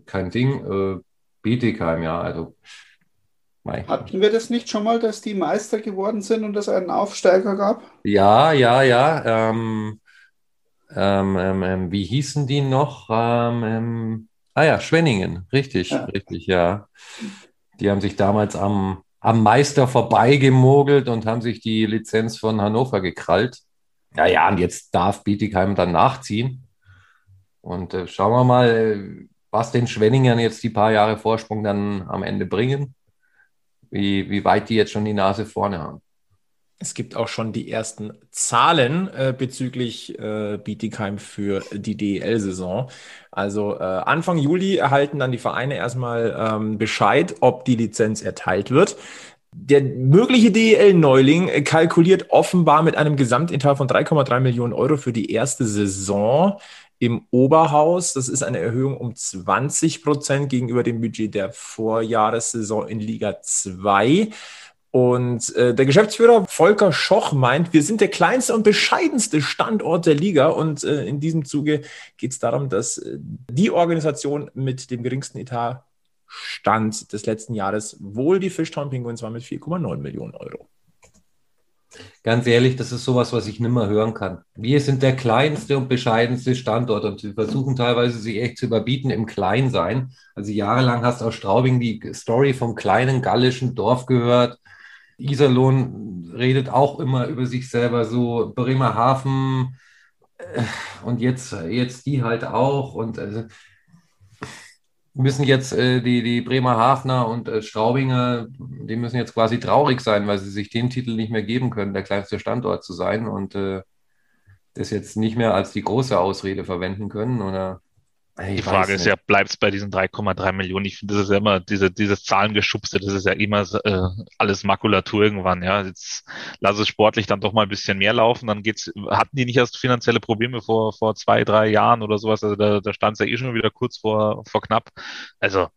kein Ding. Äh, Bietigheim, ja, also. Mei. Hatten wir das nicht schon mal, dass die Meister geworden sind und es einen Aufsteiger gab? Ja, ja, ja. Ähm, ähm, ähm, ähm wie hießen die noch? Ähm, ähm, ah ja, Schwenningen, richtig, ja. richtig, ja. Die haben sich damals am am Meister vorbeigemogelt und haben sich die Lizenz von Hannover gekrallt. Ja, ja, und jetzt darf Bietigheim dann nachziehen. Und äh, schauen wir mal, äh, was den Schwenningern jetzt die paar Jahre Vorsprung dann am Ende bringen. Wie, wie weit die jetzt schon die Nase vorne haben. Es gibt auch schon die ersten Zahlen äh, bezüglich äh, Bietigheim für die DEL-Saison. Also äh, Anfang Juli erhalten dann die Vereine erstmal ähm, Bescheid, ob die Lizenz erteilt wird. Der mögliche DEL-Neuling kalkuliert offenbar mit einem Gesamtetat von 3,3 Millionen Euro für die erste Saison im Oberhaus. Das ist eine Erhöhung um 20 Prozent gegenüber dem Budget der Vorjahressaison in Liga 2. Und äh, der Geschäftsführer Volker Schoch meint, wir sind der kleinste und bescheidenste Standort der Liga. Und äh, in diesem Zuge geht es darum, dass äh, die Organisation mit dem geringsten Etatstand des letzten Jahres wohl die Fishtown Penguins war mit 4,9 Millionen Euro. Ganz ehrlich, das ist sowas, was ich nimmer hören kann. Wir sind der kleinste und bescheidenste Standort und wir versuchen teilweise sich echt zu überbieten im Kleinsein. Also jahrelang hast du aus Straubing die Story vom kleinen gallischen Dorf gehört Iserlohn redet auch immer über sich selber so, Bremerhaven äh, und jetzt, jetzt die halt auch und also, müssen jetzt äh, die, die Bremerhavener und äh, Straubinger, die müssen jetzt quasi traurig sein, weil sie sich den Titel nicht mehr geben können, der kleinste Standort zu sein und äh, das jetzt nicht mehr als die große Ausrede verwenden können? Oder? Ich die Frage ist ja, bleibt es bei diesen 3,3 Millionen? Ich finde, das ist ja immer diese, dieses Zahlengeschubste, das ist ja immer äh, alles Makulatur irgendwann, ja. Jetzt lass es sportlich dann doch mal ein bisschen mehr laufen, dann geht's, hatten die nicht erst finanzielle Probleme vor, vor zwei, drei Jahren oder sowas, also da, da stand es ja eh schon wieder kurz vor, vor knapp. Also,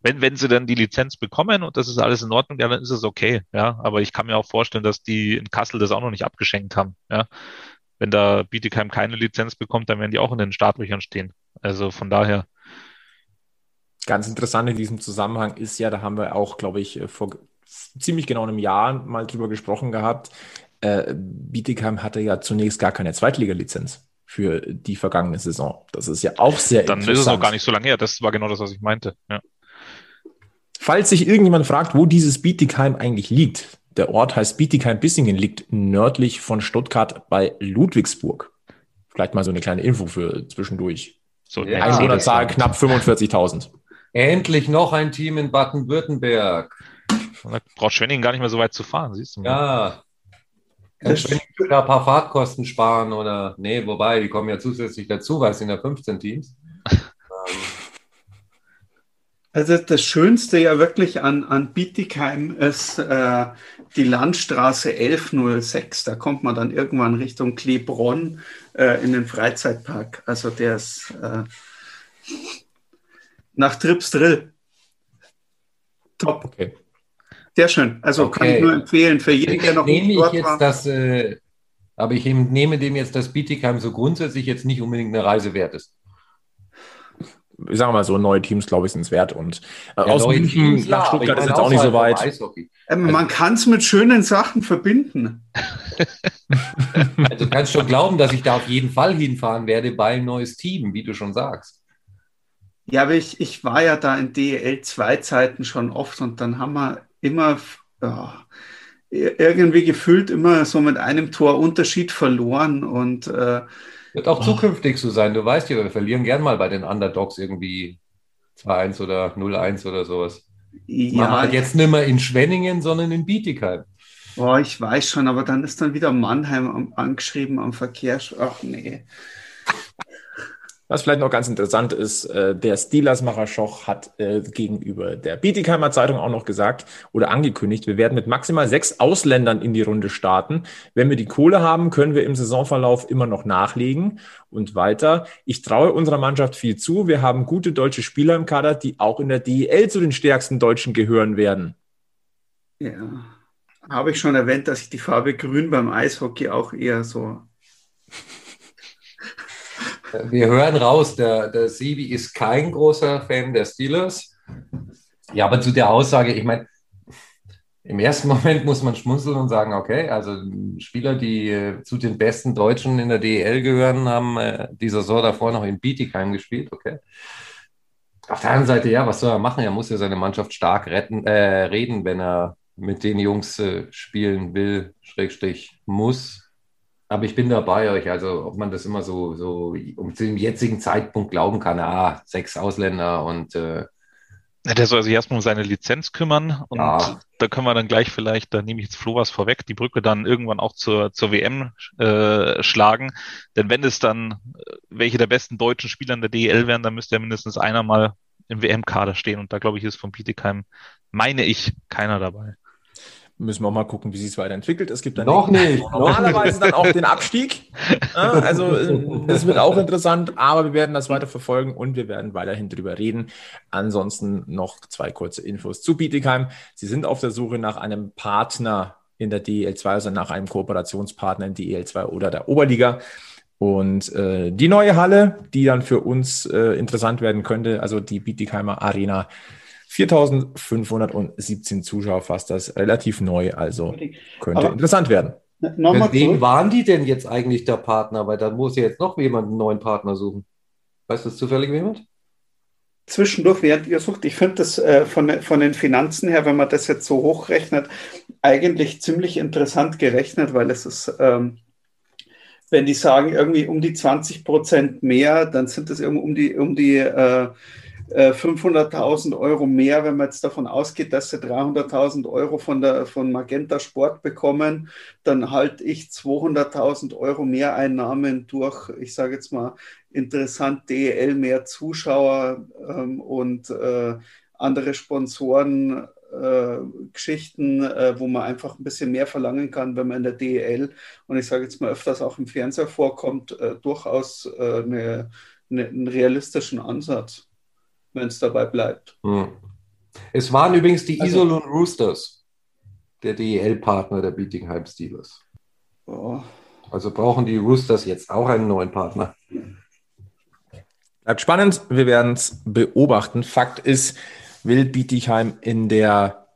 wenn, wenn sie dann die Lizenz bekommen und das ist alles in Ordnung, ja, dann ist es okay, ja. Aber ich kann mir auch vorstellen, dass die in Kassel das auch noch nicht abgeschenkt haben, ja wenn da Bietigheim keine Lizenz bekommt, dann werden die auch in den Startlöchern stehen. Also von daher. Ganz interessant in diesem Zusammenhang ist ja, da haben wir auch, glaube ich, vor ziemlich genau einem Jahr mal drüber gesprochen gehabt. Äh, Bietigheim hatte ja zunächst gar keine Zweitliga-Lizenz für die vergangene Saison. Das ist ja auch sehr Dann interessant. Dann ist es auch gar nicht so lange her. Das war genau das, was ich meinte. Ja. Falls sich irgendjemand fragt, wo dieses Bietigheim eigentlich liegt, der Ort heißt Bietigheim-Bissingen, liegt nördlich von Stuttgart bei Ludwigsburg. Vielleicht mal so eine kleine Info für zwischendurch. So ja, Einwohnerzahl knapp 45.000. Endlich noch ein Team in Baden-Württemberg. Da braucht Schwenningen gar nicht mehr so weit zu fahren, siehst du mal. Ja. Kann Schwenningen da ein paar Fahrtkosten sparen oder, nee, wobei, die kommen ja zusätzlich dazu, weil es sind ja 15 Teams. Also das Schönste ja wirklich an, an Bietigheim ist äh, die Landstraße 1106. Da kommt man dann irgendwann Richtung Klebronn äh, in den Freizeitpark. Also der ist äh, nach Trips Drill. Top. Okay. Sehr schön. Also okay. kann ich nur empfehlen für jeden, der noch nehme ich jetzt war. das, äh, Aber ich nehme dem jetzt, dass Bietigheim so grundsätzlich jetzt nicht unbedingt eine Reise wert ist ich sage mal so, neue Teams, glaube ich, sind es wert. Und äh, ja, aus München Teams, nach Stuttgart ist jetzt auch nicht so weit. Ähm, man kann es mit schönen Sachen verbinden. also du kannst schon glauben, dass ich da auf jeden Fall hinfahren werde bei ein neues Team, wie du schon sagst. Ja, aber ich, ich war ja da in DEL-2-Zeiten schon oft und dann haben wir immer ja, irgendwie gefühlt immer so mit einem Tor Unterschied verloren und äh, wird auch oh. zukünftig so sein. Du weißt ja, wir verlieren gern mal bei den Underdogs irgendwie 2-1 oder 0-1 oder sowas. Ja. Machen halt jetzt nicht mehr in Schwenningen, sondern in Bietigheim. Boah, ich weiß schon, aber dann ist dann wieder Mannheim angeschrieben am Verkehr. Ach nee. Was vielleicht noch ganz interessant ist, äh, der Steelers Maraschoch hat äh, gegenüber der Bietigheimer Zeitung auch noch gesagt oder angekündigt, wir werden mit maximal sechs Ausländern in die Runde starten. Wenn wir die Kohle haben, können wir im Saisonverlauf immer noch nachlegen. Und weiter, ich traue unserer Mannschaft viel zu. Wir haben gute deutsche Spieler im Kader, die auch in der DEL zu den stärksten Deutschen gehören werden. Ja, habe ich schon erwähnt, dass ich die Farbe Grün beim Eishockey auch eher so wir hören raus, der, der Sibi ist kein großer Fan der Steelers. Ja, aber zu der Aussage, ich meine, im ersten Moment muss man schmunzeln und sagen, okay, also Spieler, die äh, zu den besten Deutschen in der DEL gehören, haben äh, die Saison davor noch in Bietigheim gespielt, okay. Auf der anderen Seite, ja, was soll er machen? Er muss ja seine Mannschaft stark retten, äh, reden, wenn er mit den Jungs äh, spielen will, Schrägstrich muss. Aber ich bin da bei euch. Also, ob man das immer so, so um zu dem jetzigen Zeitpunkt glauben kann, ah, sechs Ausländer und. Äh, der soll sich erstmal um seine Lizenz kümmern und ja. da können wir dann gleich vielleicht, da nehme ich jetzt Flo was vorweg, die Brücke dann irgendwann auch zur, zur WM äh, schlagen. Denn wenn es dann äh, welche der besten deutschen Spieler in der DEL wären, dann müsste ja mindestens einer mal im WM-Kader stehen. Und da glaube ich, ist von Bietigheim, meine ich, keiner dabei müssen wir auch mal gucken, wie sich es weiterentwickelt. Es gibt dann noch nicht. normalerweise dann auch den Abstieg. also es wird auch interessant, aber wir werden das weiter verfolgen und wir werden weiterhin drüber reden. Ansonsten noch zwei kurze Infos zu Bietigheim. Sie sind auf der Suche nach einem Partner in der DEL2, also nach einem Kooperationspartner in DEL2 oder der Oberliga. Und äh, die neue Halle, die dann für uns äh, interessant werden könnte, also die Bietigheimer Arena, 4517 Zuschauer fast das relativ neu, also könnte Aber interessant werden. Mit wem waren die denn jetzt eigentlich der Partner? Weil da muss ja jetzt noch jemand einen neuen Partner suchen. Weißt du das zufällig jemand? Zwischendurch, während ihr sucht, ich finde das äh, von, von den Finanzen her, wenn man das jetzt so hochrechnet, eigentlich ziemlich interessant gerechnet, weil es ist, ähm, wenn die sagen, irgendwie um die 20 Prozent mehr, dann sind das irgendwie um die, um die äh, 500.000 Euro mehr, wenn man jetzt davon ausgeht, dass sie 300.000 Euro von, der, von Magenta Sport bekommen, dann halte ich 200.000 Euro mehr Einnahmen durch, ich sage jetzt mal, interessant DEL, mehr Zuschauer ähm, und äh, andere Sponsoren äh, Geschichten, äh, wo man einfach ein bisschen mehr verlangen kann, wenn man in der DEL und ich sage jetzt mal öfters auch im Fernseher vorkommt, äh, durchaus äh, eine, eine, einen realistischen Ansatz, wenn es dabei bleibt. Hm. Es waren übrigens die also, Isolon Roosters, der DEL-Partner der Bietigheim Steelers. Oh. Also brauchen die Roosters jetzt auch einen neuen Partner. Bleibt spannend, wir werden es beobachten. Fakt ist, will Bietigheim in der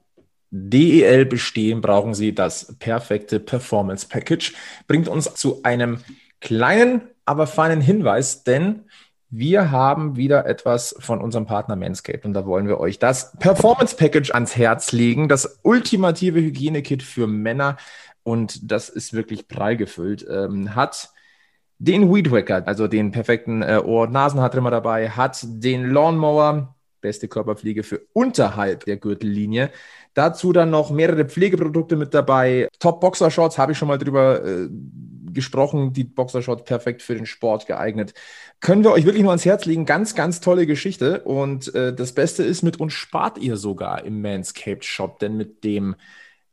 DEL bestehen, brauchen sie das perfekte Performance Package. Bringt uns zu einem kleinen, aber feinen Hinweis, denn wir haben wieder etwas von unserem Partner Manscaped und da wollen wir euch das Performance Package ans Herz legen, das ultimative Hygienekit für Männer und das ist wirklich prall gefüllt. Ähm, hat den Weed Wacker, also den perfekten äh, Ohr-Nasenhaartrimmer dabei, hat den Lawnmower, beste Körperpflege für unterhalb der Gürtellinie. Dazu dann noch mehrere Pflegeprodukte mit dabei. Top Boxershorts habe ich schon mal drüber äh, gesprochen. Die Boxershorts perfekt für den Sport geeignet. Können wir euch wirklich nur ans Herz legen. Ganz, ganz tolle Geschichte. Und äh, das Beste ist, mit uns spart ihr sogar im Manscaped Shop, denn mit dem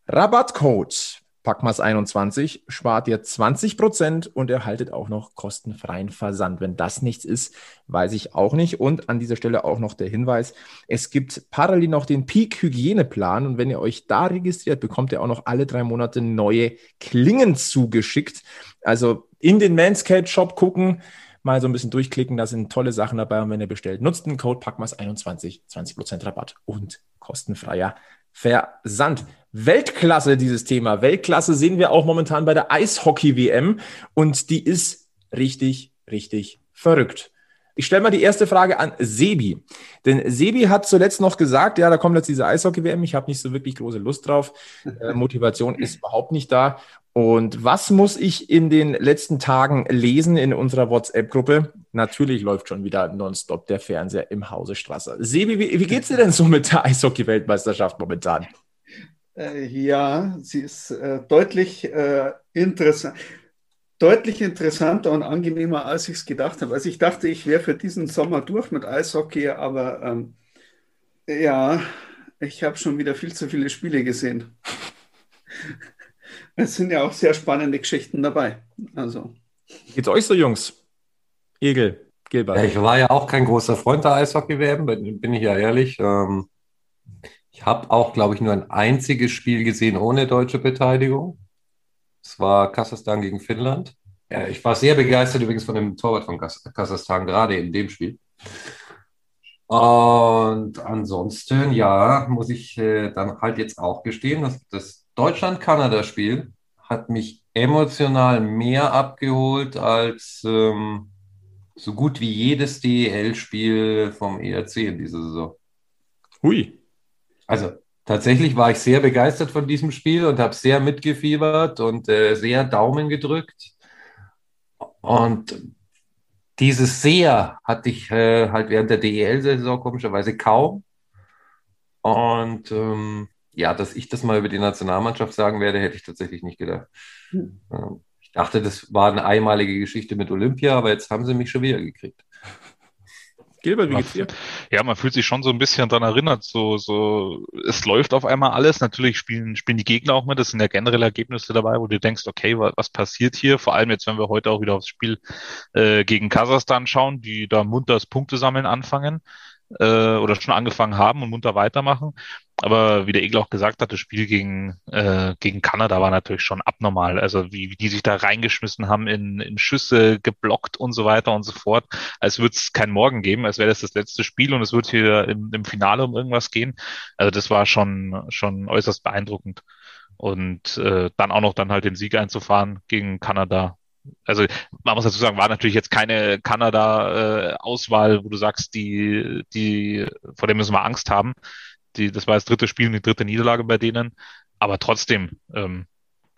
Rabattcode Packmas21 spart ihr 20% und erhaltet auch noch kostenfreien Versand. Wenn das nichts ist, weiß ich auch nicht. Und an dieser Stelle auch noch der Hinweis, es gibt parallel noch den Peak-Hygieneplan und wenn ihr euch da registriert, bekommt ihr auch noch alle drei Monate neue Klingen zugeschickt. Also in den Manscaped Shop gucken, mal so ein bisschen durchklicken, da sind tolle Sachen dabei und wenn ihr bestellt, nutzt den Code PACMAS21, 20% Rabatt und kostenfreier Versand. Weltklasse, dieses Thema. Weltklasse sehen wir auch momentan bei der Eishockey-WM und die ist richtig, richtig verrückt. Ich stelle mal die erste Frage an Sebi. Denn Sebi hat zuletzt noch gesagt, ja, da kommt jetzt diese Eishockey-WM, ich habe nicht so wirklich große Lust drauf. *laughs* Äh, Motivation ist überhaupt nicht da. Und was muss ich in den letzten Tagen lesen in unserer WhatsApp-Gruppe? Natürlich läuft schon wieder nonstop der Fernseher im Hause Strasser. Sebi, wie, wie geht's dir denn so mit der Eishockey-Weltmeisterschaft momentan? Äh, ja, sie ist äh, deutlich äh, interessant. Deutlich interessanter und angenehmer, als ich es gedacht habe. Also ich dachte, ich wäre für diesen Sommer durch mit Eishockey, aber ähm, ja, ich habe schon wieder viel zu viele Spiele gesehen. *laughs* Es sind ja auch sehr spannende Geschichten dabei. Also. Wie geht's euch so, Jungs? Egel, Gilbert. Ja, ich war ja auch kein großer Freund der Eishockey-WM, bin ich ja ehrlich. Ähm, ich habe auch, glaube ich, nur ein einziges Spiel gesehen ohne deutsche Beteiligung. Es war Kasachstan gegen Finnland. Ja, ich war sehr begeistert übrigens von dem Torwart von Kasachstan, gerade in dem Spiel. Und ansonsten, ja, muss ich äh, dann halt jetzt auch gestehen, dass das Deutschland-Kanada-Spiel hat mich emotional mehr abgeholt als ähm, so gut wie jedes DEL-Spiel vom ERC in dieser Saison. Hui. Also tatsächlich war ich sehr begeistert von diesem Spiel und habe sehr mitgefiebert und äh, sehr Daumen gedrückt. Und dieses sehr hatte ich äh, halt während der DEL-Saison komischerweise kaum. Und ähm, ja, dass ich das mal über die Nationalmannschaft sagen werde, hätte ich tatsächlich nicht gedacht. Hm. Ähm, ich dachte, das war eine einmalige Geschichte mit Olympia, aber jetzt haben sie mich schon wieder gekriegt. Gilbert, wie geht's dir? Ja, man fühlt sich schon so ein bisschen daran erinnert, so, so, es läuft auf einmal alles. Natürlich spielen, spielen die Gegner auch mit. Das sind ja generell Ergebnisse dabei, wo du denkst, okay, was, was passiert hier? Vor allem jetzt, wenn wir heute auch wieder aufs Spiel äh, gegen Kasachstan schauen, die da munter das Punkte sammeln anfangen äh, oder schon angefangen haben und munter weitermachen. Aber wie der Egel auch gesagt hat, das Spiel gegen, äh, gegen Kanada war natürlich schon abnormal. Also wie, wie die sich da reingeschmissen haben in, in Schüsse, geblockt und so weiter und so fort. Als würde es kein Morgen geben, als wäre das das letzte Spiel und es wird hier im, im Finale um irgendwas gehen. Also das war schon, schon äußerst beeindruckend. Und äh, dann auch noch dann halt den Sieg einzufahren gegen Kanada, also man muss dazu sagen, war natürlich jetzt keine Kanada-Auswahl, wo du sagst, die, die, vor dem müssen wir Angst haben. Die, das war das dritte Spiel und die dritte Niederlage bei denen. Aber trotzdem, ähm,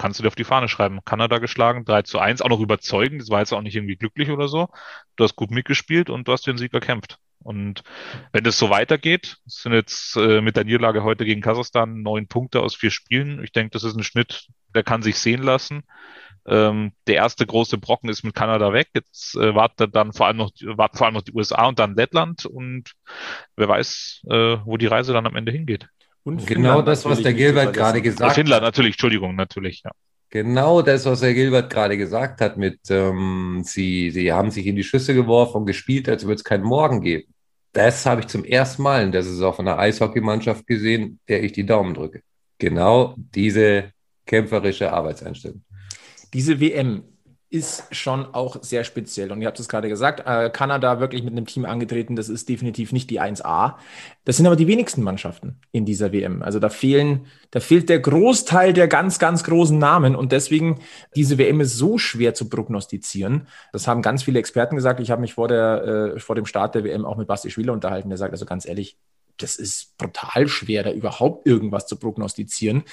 kannst du dir auf die Fahne schreiben. Kanada geschlagen, 3 zu 1, auch noch überzeugend. Das war jetzt auch nicht irgendwie glücklich oder so. Du hast gut mitgespielt und du hast den Sieg erkämpft. Und wenn das so weitergeht, sind jetzt äh, mit der Niederlage heute gegen Kasachstan neun Punkte aus vier Spielen. Ich denke, das ist ein Schnitt, der kann sich sehen lassen. Ähm, der erste große Brocken ist mit Kanada weg. Jetzt äh, wartet dann vor allem noch, warten vor allem noch die USA und dann Lettland und wer weiß, äh, wo die Reise dann am Ende hingeht. Und genau das, was der Gilbert gerade gesagt hat. Finnland natürlich, Entschuldigung, natürlich, ja. Genau das, was Herr Gilbert gerade gesagt hat, mit ähm, sie, sie haben sich in die Schüsse geworfen und gespielt, als würde es keinen Morgen geben. Das habe ich zum ersten Mal in der Saison von einer Eishockeymannschaft gesehen, der ich die Daumen drücke. Genau diese kämpferische Arbeitseinstellung. Diese WM ist schon auch sehr speziell. Und ihr habt es gerade gesagt, äh, Kanada wirklich mit einem Team angetreten, das ist definitiv nicht die 1A. Das sind aber die wenigsten Mannschaften in dieser WM. Also da fehlen, da fehlt der Großteil der ganz, ganz großen Namen. Und deswegen, diese WM ist so schwer zu prognostizieren. Das haben ganz viele Experten gesagt. Ich habe mich vor, der, äh, vor dem Start der WM auch mit Basti Schwieler unterhalten. Der sagt also ganz ehrlich, das ist brutal schwer, da überhaupt irgendwas zu prognostizieren.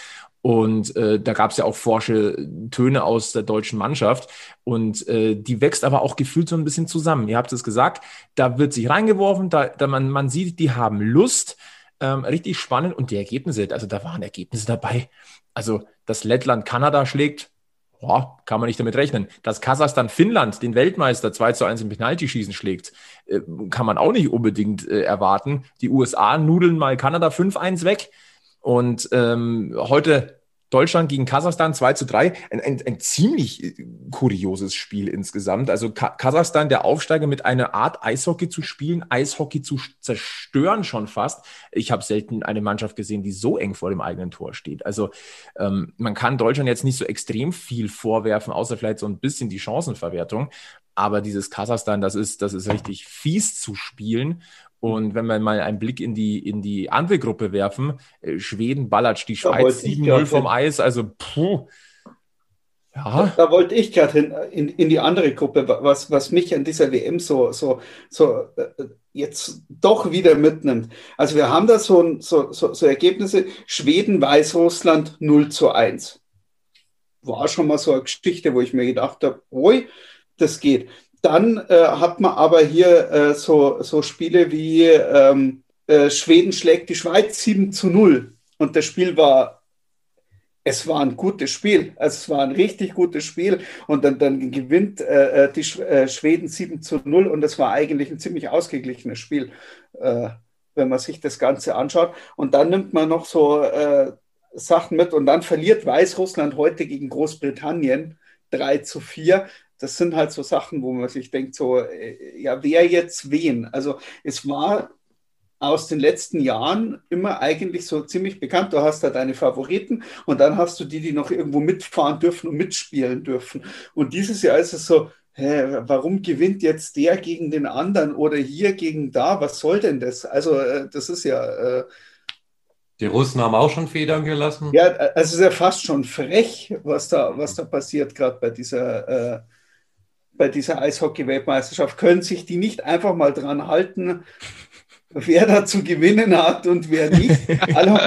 Und äh, da gab es ja auch forsche Töne aus der deutschen Mannschaft. Und äh, die wächst aber auch gefühlt so ein bisschen zusammen. Ihr habt es gesagt, da wird sich reingeworfen, da, da man, man sieht, die haben Lust. Ähm, richtig spannend. Und die Ergebnisse, also da waren Ergebnisse dabei. Also, dass Lettland Kanada schlägt, boah, kann man nicht damit rechnen. Dass Kasachstan Finnland, den Weltmeister, 2 zu 1 im Penaltyschießen schlägt, äh, kann man auch nicht unbedingt äh, erwarten. Die USA nudeln mal Kanada 5-1 weg. Und ähm, heute Deutschland gegen Kasachstan 2 zu 3. Ein, ein, ein ziemlich äh, kurioses Spiel insgesamt. Also Ka Kasachstan, der Aufsteiger mit einer Art Eishockey zu spielen, Eishockey zu zerstören schon fast. Ich habe selten eine Mannschaft gesehen, die so eng vor dem eigenen Tor steht. Also ähm, man kann Deutschland jetzt nicht so extrem viel vorwerfen, außer vielleicht so ein bisschen die Chancenverwertung. Aber dieses Kasachstan, das ist, das ist richtig fies zu spielen. Und wenn wir mal einen Blick in die, in die andere Gruppe werfen, äh, Schweden ballert die Schweiz 7-0 vom Eis, also puh. Ja. Da, wollte ich gerade hin, in, in die andere Gruppe, was, was mich an dieser WM so, so, so äh, jetzt doch wieder mitnimmt. Also wir haben da so, so, so, so Ergebnisse, Schweden, Weißrussland 0 zu 1. War schon mal so eine Geschichte, wo ich mir gedacht habe, oi, das geht. Dann äh, hat man aber hier äh, so, so Spiele wie ähm, äh, Schweden schlägt die Schweiz 7 zu 0. Und das Spiel war, es war ein gutes Spiel. Also es war ein richtig gutes Spiel. Und dann, dann gewinnt äh, äh, die Sch äh, Schweden 7 zu 0. Und das war eigentlich ein ziemlich ausgeglichenes Spiel, wenn man sich das Ganze anschaut. Und dann nimmt man noch so Sachen mit. Und dann verliert Weißrussland heute gegen Großbritannien 3 zu 4 das sind halt so Sachen, wo man sich denkt, so, äh, ja, wer jetzt wen? Also es war aus den letzten Jahren immer eigentlich so ziemlich bekannt. Du hast da deine Favoriten und dann hast du die, die noch irgendwo mitfahren dürfen und mitspielen dürfen. Und dieses Jahr ist es so, hä, warum gewinnt jetzt der gegen den anderen oder hier gegen da? Was soll denn das? Also äh, das ist ja... Äh, die Russen haben auch schon Federn gelassen. Ja, also es ist ja fast schon frech, was da, was da passiert, gerade bei dieser äh, bei dieser Eishockey-Weltmeisterschaft? Können sich die nicht einfach mal dran halten, wer da zu gewinnen hat und wer nicht? *laughs* also,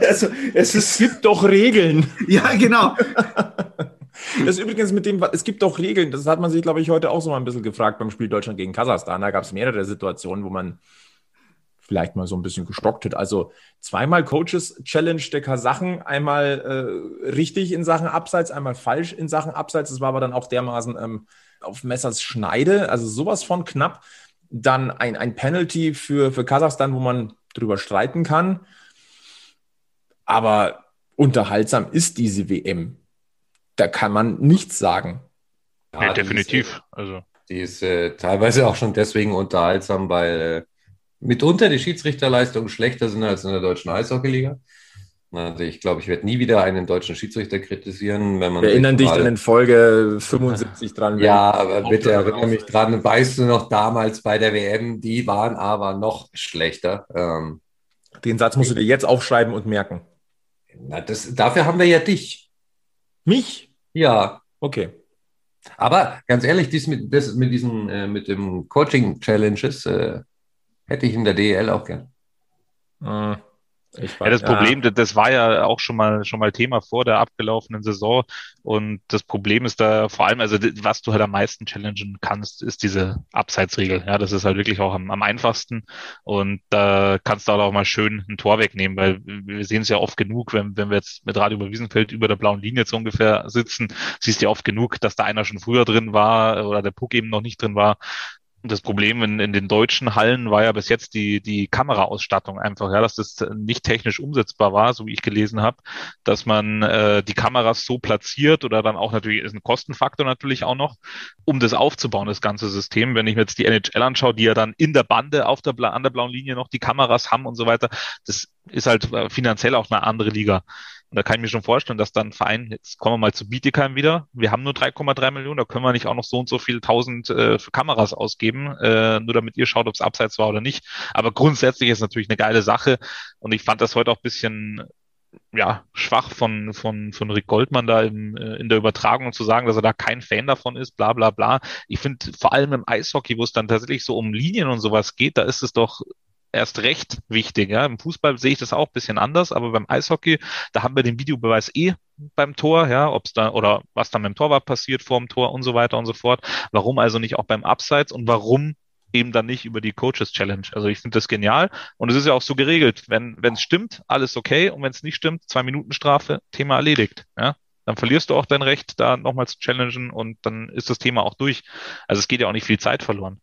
also es, es gibt doch Regeln. Ja, genau. *laughs* Das ist übrigens mit dem, es gibt doch Regeln, das hat man sich, glaube ich, heute auch so mal ein bisschen gefragt beim Spiel Deutschland gegen Kasachstan. Da gab es mehrere Situationen, wo man vielleicht mal so ein bisschen gestockt hat. Also zweimal Coaches Challenge der Kasachen, einmal äh, richtig in Sachen Abseits, einmal falsch in Sachen Abseits. Das war aber dann auch dermaßen ähm, auf Messers Schneide, also sowas von knapp. Dann ein, ein Penalty für, für Kasachstan, wo man drüber streiten kann. Aber unterhaltsam ist diese WM. Da kann man nichts sagen. Ja, ja definitiv. Die ist, also. Die ist äh, teilweise auch schon deswegen unterhaltsam, weil äh, mitunter die Schiedsrichterleistungen schlechter sind als in der deutschen Eishockeyliga. Also ich glaube, ich werde nie wieder einen deutschen Schiedsrichter kritisieren, wenn man. Wir erinnern dich an in Folge 75 dran. Ja, aber bitte erinnere mich dran. Weißt du noch damals bei der WM, die waren aber noch schlechter. Ähm, Den Satz musst du dir jetzt aufschreiben und merken. Na, das, dafür haben wir ja dich. Mich? Ja. Okay. Aber ganz ehrlich, dies mit, das mit diesen, äh, mit dem Coaching-Challenges, äh, Hätte ich in der DEL auch gern. Äh, ja, das Problem, ja. das war ja auch schon mal schon mal Thema vor der abgelaufenen Saison. Und das Problem ist da vor allem, also was du halt am meisten challengen kannst, ist diese Abseitsregel. Ja, das ist halt wirklich auch am, am einfachsten. Und da kannst du halt auch mal schön ein Tor wegnehmen, weil wir sehen es ja oft genug, wenn, wenn wir jetzt mit Radio über Wiesenfeld über der blauen Linie so ungefähr sitzen, siehst du ja oft genug, dass da einer schon früher drin war oder der Puck eben noch nicht drin war das Problem in, in den deutschen Hallen war ja bis jetzt die, die Kameraausstattung einfach, ja, dass das nicht technisch umsetzbar war, so wie ich gelesen habe, dass man äh, die Kameras so platziert oder dann auch natürlich ist ein Kostenfaktor natürlich auch noch, um das aufzubauen, das ganze System. Wenn ich mir jetzt die NHL anschaue, die ja dann in der Bande auf der, an der blauen Linie noch die Kameras haben und so weiter, das ist halt äh, finanziell auch eine andere Liga. Und da kann ich mir schon vorstellen, dass dann ein Verein, jetzt kommen wir mal zu Bietigheim wieder, wir haben nur 3,3 Millionen, da können wir nicht auch noch so und so viel tausend äh, für Kameras ausgeben, äh, nur damit ihr schaut, ob es abseits war oder nicht. Aber grundsätzlich ist es natürlich eine geile Sache und ich fand das heute auch bisschen ja, schwach von, von, von Rick Goldmann da im, äh, in der Übertragung zu sagen, dass er da kein Fan davon ist, bla bla bla. Ich finde vor allem im Eishockey, wo es dann tatsächlich so um Linien und sowas geht, da ist es doch erst recht wichtig. Ja. Im Fußball sehe ich das auch ein bisschen anders, aber beim Eishockey, da haben wir den Videobeweis eh beim Tor, ja, ob es da oder was dann beim Torwart passiert vor dem Tor und so weiter und so fort. Warum also nicht auch beim Abseits und warum eben dann nicht über die Coaches Challenge. Also ich finde das genial und es ist ja auch so geregelt, wenn wenn es stimmt, alles okay und wenn es nicht stimmt, zwei Minuten Strafe, Thema erledigt. Ja, dann verlierst du auch dein Recht, da nochmal zu challengen und dann ist das Thema auch durch. Also es geht ja auch nicht viel Zeit verloren.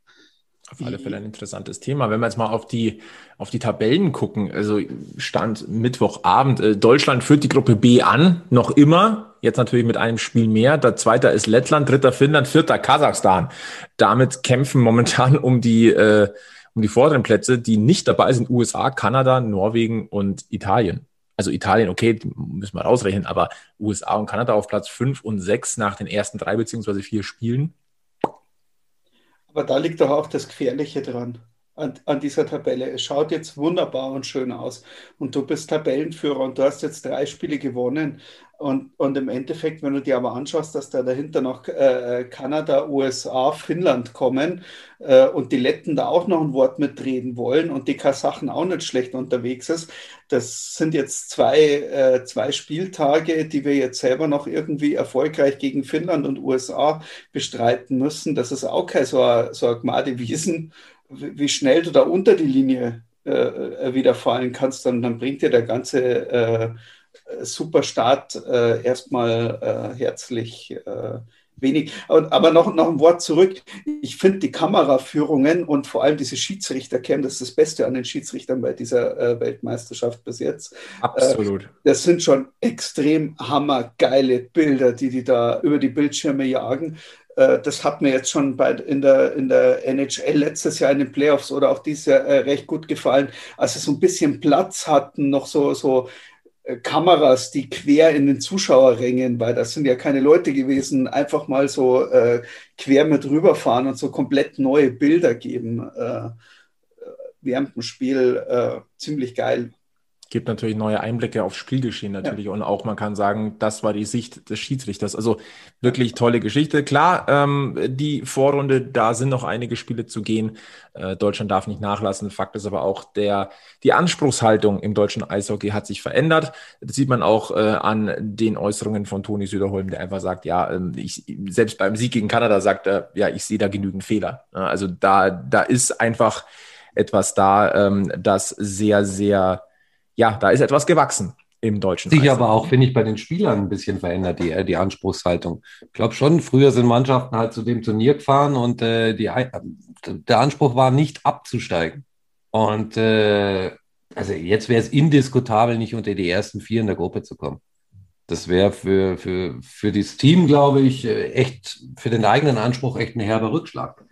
Auf alle Fälle ein interessantes Thema. Wenn wir jetzt mal auf die, auf die Tabellen gucken, also Stand Mittwochabend, äh, Deutschland führt die Gruppe B an, noch immer, jetzt natürlich mit einem Spiel mehr. Der zweite ist Lettland, dritter Finnland, vierter Kasachstan. Damit kämpfen momentan um die, äh, um die vorderen Plätze, die nicht dabei sind, USA, Kanada, Norwegen und Italien. Also Italien, okay, müssen wir ausrechnen, aber USA und Kanada auf Platz fünf und sechs nach den ersten drei beziehungsweise vier Spielen. Aber da liegt doch auch das Gefährliche dran an, an, dieser Tabelle. Es schaut jetzt wunderbar und schön aus. Und du bist Tabellenführer und du hast jetzt drei Spiele gewonnen. Und, und im Endeffekt, wenn du dir aber anschaust, dass da dahinter noch äh, Kanada, USA, Finnland kommen äh, und die Letten da auch noch ein Wort mitreden wollen und die Kasachen auch nicht schlecht unterwegs ist, das sind jetzt zwei, äh, zwei Spieltage, die wir jetzt selber noch irgendwie erfolgreich gegen Finnland und USA bestreiten müssen. Das ist auch kein so ein, so ein Gmade Wiesen, wie schnell du da unter die Linie äh, äh, wieder fallen kannst, dann, dann bringt dir der ganze äh, Superstart äh, erstmal äh, herzlich äh, wenig. Aber noch, noch ein Wort zurück. Ich finde die Kameraführungen und vor allem diese Schiedsrichtercam, das ist das Beste an den Schiedsrichtern bei dieser Weltmeisterschaft bis jetzt. Absolut. Das sind schon extrem hammergeile Bilder, die die da über die Bildschirme jagen. Äh, das hat mir jetzt schon bei, in, der, in der NHL letztes Jahr in den Playoffs oder auch dieses Jahr äh, recht gut gefallen, als sie so ein bisschen Platz hatten, noch so, so äh, Kameras, die quer in den Zuschauerrängen, weil das sind ja keine Leute gewesen, einfach mal so äh, quer mit rüberfahren und so komplett neue Bilder geben äh, während dem Spiel. Äh, ziemlich geil gibt natürlich neue Einblicke aufs Spielgeschehen natürlich ja. und auch man kann sagen, das war die Sicht des Schiedsrichters. Also wirklich tolle Geschichte. Klar, ähm, die Vorrunde, da sind noch einige Spiele zu gehen. Äh, Deutschland darf nicht nachlassen. Fakt ist aber auch, der die Anspruchshaltung im deutschen Eishockey hat sich verändert. Das sieht man auch äh, an den Äußerungen von Toni Söderholm, der einfach sagt, ja, ähm, ich selbst beim Sieg gegen Kanada sagt er, ja, ich sehe da genügend Fehler. Also da da ist einfach etwas da, ähm, das sehr sehr ja, da ist etwas gewachsen im deutschen. Sich aber auch, finde ich, bei den Spielern ein bisschen verändert, die, äh, die Anspruchshaltung. Ich glaube schon, früher sind Mannschaften halt zu dem Turnier gefahren und äh, die, der Anspruch war nicht abzusteigen. Und äh, also jetzt wäre es indiskutabel, nicht unter die ersten vier in der Gruppe zu kommen. Das wäre für, für, für das Team, glaube ich, äh, echt, für den eigenen Anspruch echt ein herber Rückschlag.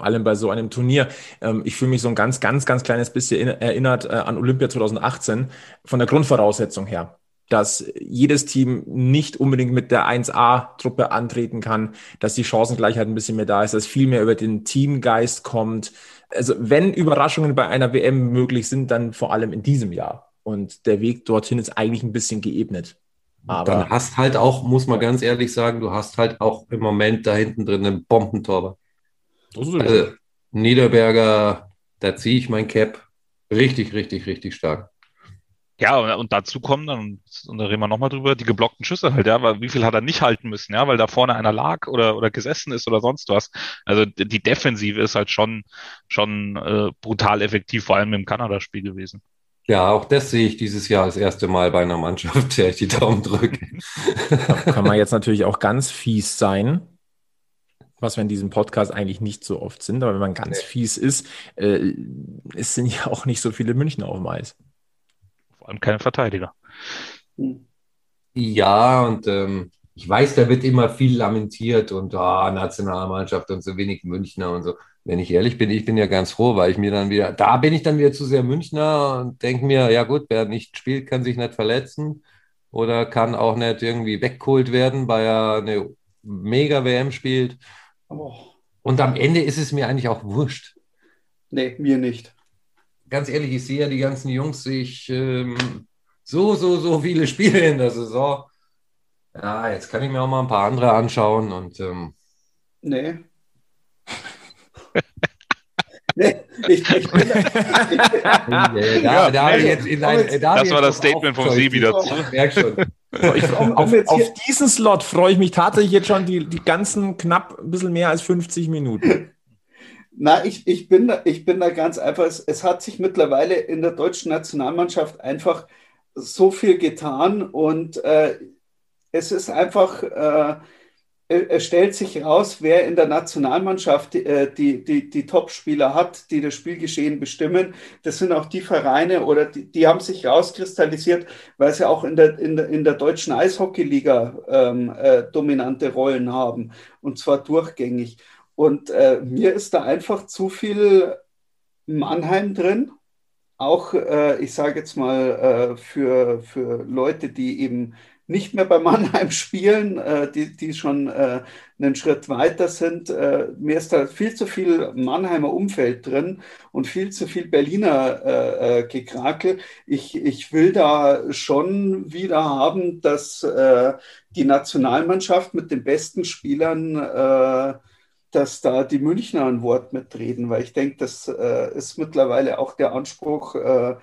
Vor allem bei so einem Turnier. Ähm, ich fühle mich so ein ganz, ganz, ganz kleines bisschen erinnert äh, an Olympia 2018 von der Grundvoraussetzung her dass jedes Team nicht unbedingt mit der 1A-Truppe antreten kann, dass die Chancengleichheit ein bisschen mehr da ist, dass viel mehr über den Teamgeist kommt. Also wenn Überraschungen bei einer WM möglich sind, dann vor allem in diesem Jahr. Und der Weg dorthin ist eigentlich ein bisschen geebnet. Aber dann hast halt auch, muss man ganz ehrlich sagen, du hast halt auch im Moment da hinten drin einen Bombentorwart. Also, Niederberger, da ziehe ich mein Cap richtig, richtig, richtig stark. Ja, und, und dazu kommen dann, und da reden wir nochmal drüber, die geblockten Schüsse halt, ja, weil wie viel hat er nicht halten müssen, ja, weil da vorne einer lag oder, oder gesessen ist oder sonst was. Also die Defensive ist halt schon, schon äh, brutal effektiv, vor allem im Kanada-Spiel gewesen. Ja, auch das sehe ich dieses Jahr das erste Mal bei einer Mannschaft, *laughs* der ich die Daumen drücke. Da kann man jetzt natürlich auch ganz fies sein, was wir in diesem Podcast eigentlich nicht so oft sind, aber wenn man ganz fies ist, äh, es sind ja auch nicht so viele Münchner auf dem Eis allem keine Verteidiger. Ja, und ähm, ich weiß, da wird immer viel lamentiert und oh, Nationalmannschaft und so wenig Münchner und so. Wenn ich ehrlich bin, ich bin ja ganz froh, weil ich mir dann wieder, da bin ich dann wieder zu sehr Münchner und denke mir, ja gut, wer nicht spielt, kann sich nicht verletzen oder kann auch nicht irgendwie weggeholt werden, weil er eine mega WM spielt. Oh. Und am Ende ist es mir eigentlich auch wurscht. Nee, mir nicht ganz ehrlich, ich sehe ja die ganzen Jungs sich ähm, so, so, so viele *laughs* Spiele in der Saison. Ja, jetzt kann ich mir auch mal ein paar andere anschauen und. Ähm, nee. Nee, ich, ich bin, *laughs* da, ja, da nee, jetzt in ein, da das war das Statement vom Sie wieder zu. Merk schon. Ich, auf, auf, diesen Slot freue ich mich tatsächlich jetzt schon die, die ganzen knapp ein bisschen mehr als 50 Minuten. *laughs* Na, ich, ich, bin da, ich bin da ganz einfach, es, es hat sich mittlerweile in der deutschen Nationalmannschaft einfach so viel getan und äh, es ist einfach, äh, es stellt sich raus, wer in der Nationalmannschaft äh, die, die, die Top-Spieler hat, die das Spielgeschehen bestimmen. Das sind auch die Vereine oder die, die haben sich rauskristallisiert, weil sie auch in der, in der, in der deutschen Eishockeyliga ähm, äh, dominante Rollen haben und zwar durchgängig. Und äh, mir ist da einfach zu viel Mannheim drin. Auch, äh, ich sage jetzt mal, äh, für, für Leute, die eben nicht mehr bei Mannheim *laughs* spielen, äh, die, die schon äh, einen Schritt weiter sind. Äh, mir ist da viel zu viel Mannheimer Umfeld drin und viel zu viel Berliner äh, äh, Gekrakel. Ich, ich will da schon wieder haben, dass äh, die Nationalmannschaft mit den besten Spielern äh, dass da die Münchner ein Wort mitreden, weil ich denke, das äh, ist mittlerweile auch der Anspruch, äh,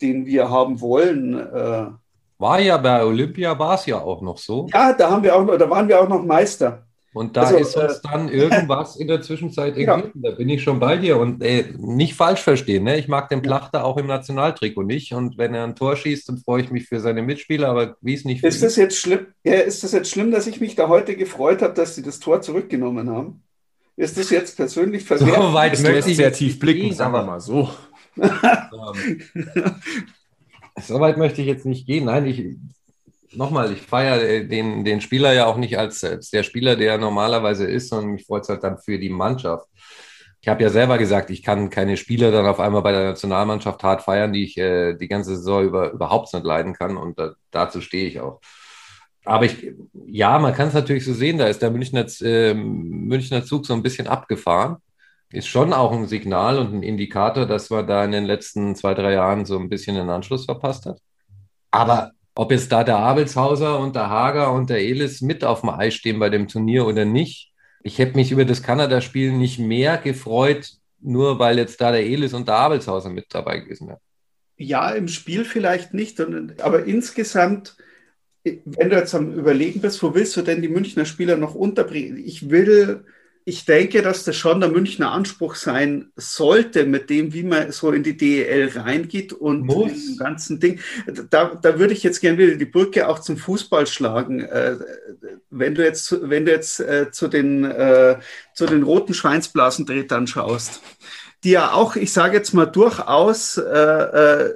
den wir haben wollen. Äh. War ja bei Olympia war es ja auch noch so. Ja, da haben wir auch noch, da waren wir auch noch Meister. Und da also, ist uns äh, dann irgendwas in der Zwischenzeit *laughs* ergeben. Ja. Da bin ich schon bei dir. Und äh, nicht falsch verstehen, ne? ich mag den Plachter auch im Nationaltrikot nicht. Und wenn er ein Tor schießt, dann freue ich mich für seine Mitspieler, aber wie es nicht ist das jetzt schlimm? Ja, ist das jetzt schlimm, dass ich mich da heute gefreut habe, dass sie das Tor zurückgenommen haben? Ist das jetzt persönlich verwehrt? So weit möchte ich sehr tief blicken, sagen wir mal so. *laughs* *laughs* so weit möchte ich jetzt nicht gehen. Nein, ich, nochmal, ich feiere den, den Spieler ja auch nicht als, als der Spieler, der er normalerweise ist, sondern mich freut es halt dann für die Mannschaft. Ich habe ja selber gesagt, ich kann keine Spieler dann auf einmal bei der Nationalmannschaft hart feiern, die ich äh, die ganze Saison über, überhaupt nicht leiden kann. Und da, dazu stehe ich auch aber ich, ja, man kann es natürlich so sehen, da ist der Münchner, äh, Münchner Zug so ein bisschen abgefahren. Ist schon auch ein Signal und ein Indikator, dass man da in den letzten zwei, drei Jahren so ein bisschen den Anschluss verpasst hat. Aber ob jetzt da der Abelshauser und der Hager und der Elis mit auf dem Eis stehen bei dem Turnier oder nicht, ich hätte mich über das Kanada-Spiel nicht mehr gefreut, nur weil jetzt da der Elis und der Abelshauser mit dabei gewesen wären. Ja, im Spiel vielleicht nicht, aber insgesamt wenn du jetzt am Überlegen bist, wo willst du denn die Münchner Spieler noch unterbringen? Ich will, ich denke, dass das schon der Münchner Anspruch sein sollte, mit dem, wie man so in die DEL reingeht und dem ganzen Ding. Da, da würde ich jetzt gerne wieder die Brücke auch zum Fußball schlagen. Äh, wenn du jetzt, wenn du jetzt äh, zu, den, äh, zu den roten Schweinsblasentretern schaust, die ja auch, ich sage jetzt mal, durchaus äh,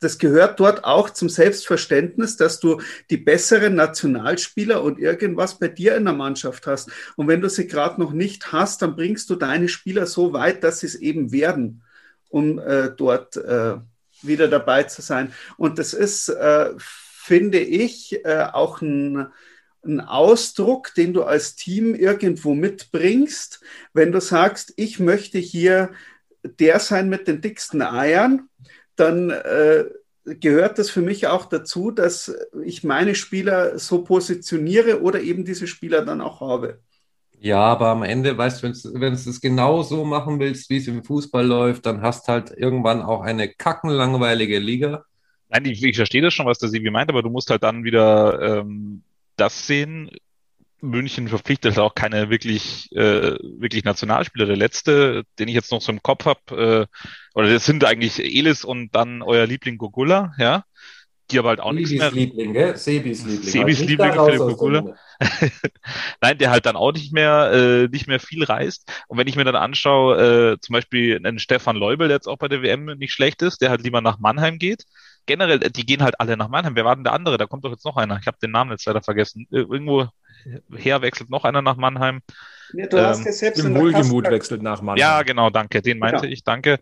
das gehört dort auch zum Selbstverständnis, dass du die besseren Nationalspieler und irgendwas bei dir in der Mannschaft hast. Und wenn du sie gerade noch nicht hast, dann bringst du deine Spieler so weit, dass sie es eben werden, um äh, dort äh, wieder dabei zu sein. Und das ist, äh, finde ich, äh, auch ein, ein Ausdruck, den du als Team irgendwo mitbringst, wenn du sagst, ich möchte hier der sein mit den dicksten Eiern dann äh, gehört das für mich auch dazu, dass ich meine Spieler so positioniere oder eben diese Spieler dann auch habe. Ja, aber am Ende, weißt du, wenn du es genau so machen willst, wie es im Fußball läuft, dann hast halt irgendwann auch eine kackenlangweilige Liga, Nein, ich, ich verstehe das schon, was der Sebi meint, aber du musst halt dann wieder ähm, das sehen. München verpflichtet halt auch keine wirklich, äh, wirklich Nationalspieler. Der letzte, den ich jetzt noch so im Kopf habe, äh, oder das sind eigentlich Elis und dann euer Liebling Gogula, ja die aber halt auch Sebis nichts mehr. Liebling, gell? Sebis Liebling. Sebis Liebling, Philipp der Gogula. *laughs* Nein, der halt dann auch nicht mehr, äh, nicht mehr viel reißt. Und wenn ich mir dann anschaue, äh, zum Beispiel einen Stefan Leubel, der jetzt auch bei der WM nicht schlecht ist, der halt lieber nach Mannheim geht. Generell, die gehen halt alle nach Mannheim. Wer war denn der andere? Da kommt doch jetzt noch einer. Ich habe den Namen jetzt leider vergessen. Ir- Irgendwo her wechselt noch einer nach Mannheim. Ja, du hast Ähm, ja selbst Im Wohlgemut Kasper- wechselt nach Mann. Ja, genau, danke. Den meinte Genau. ich, danke.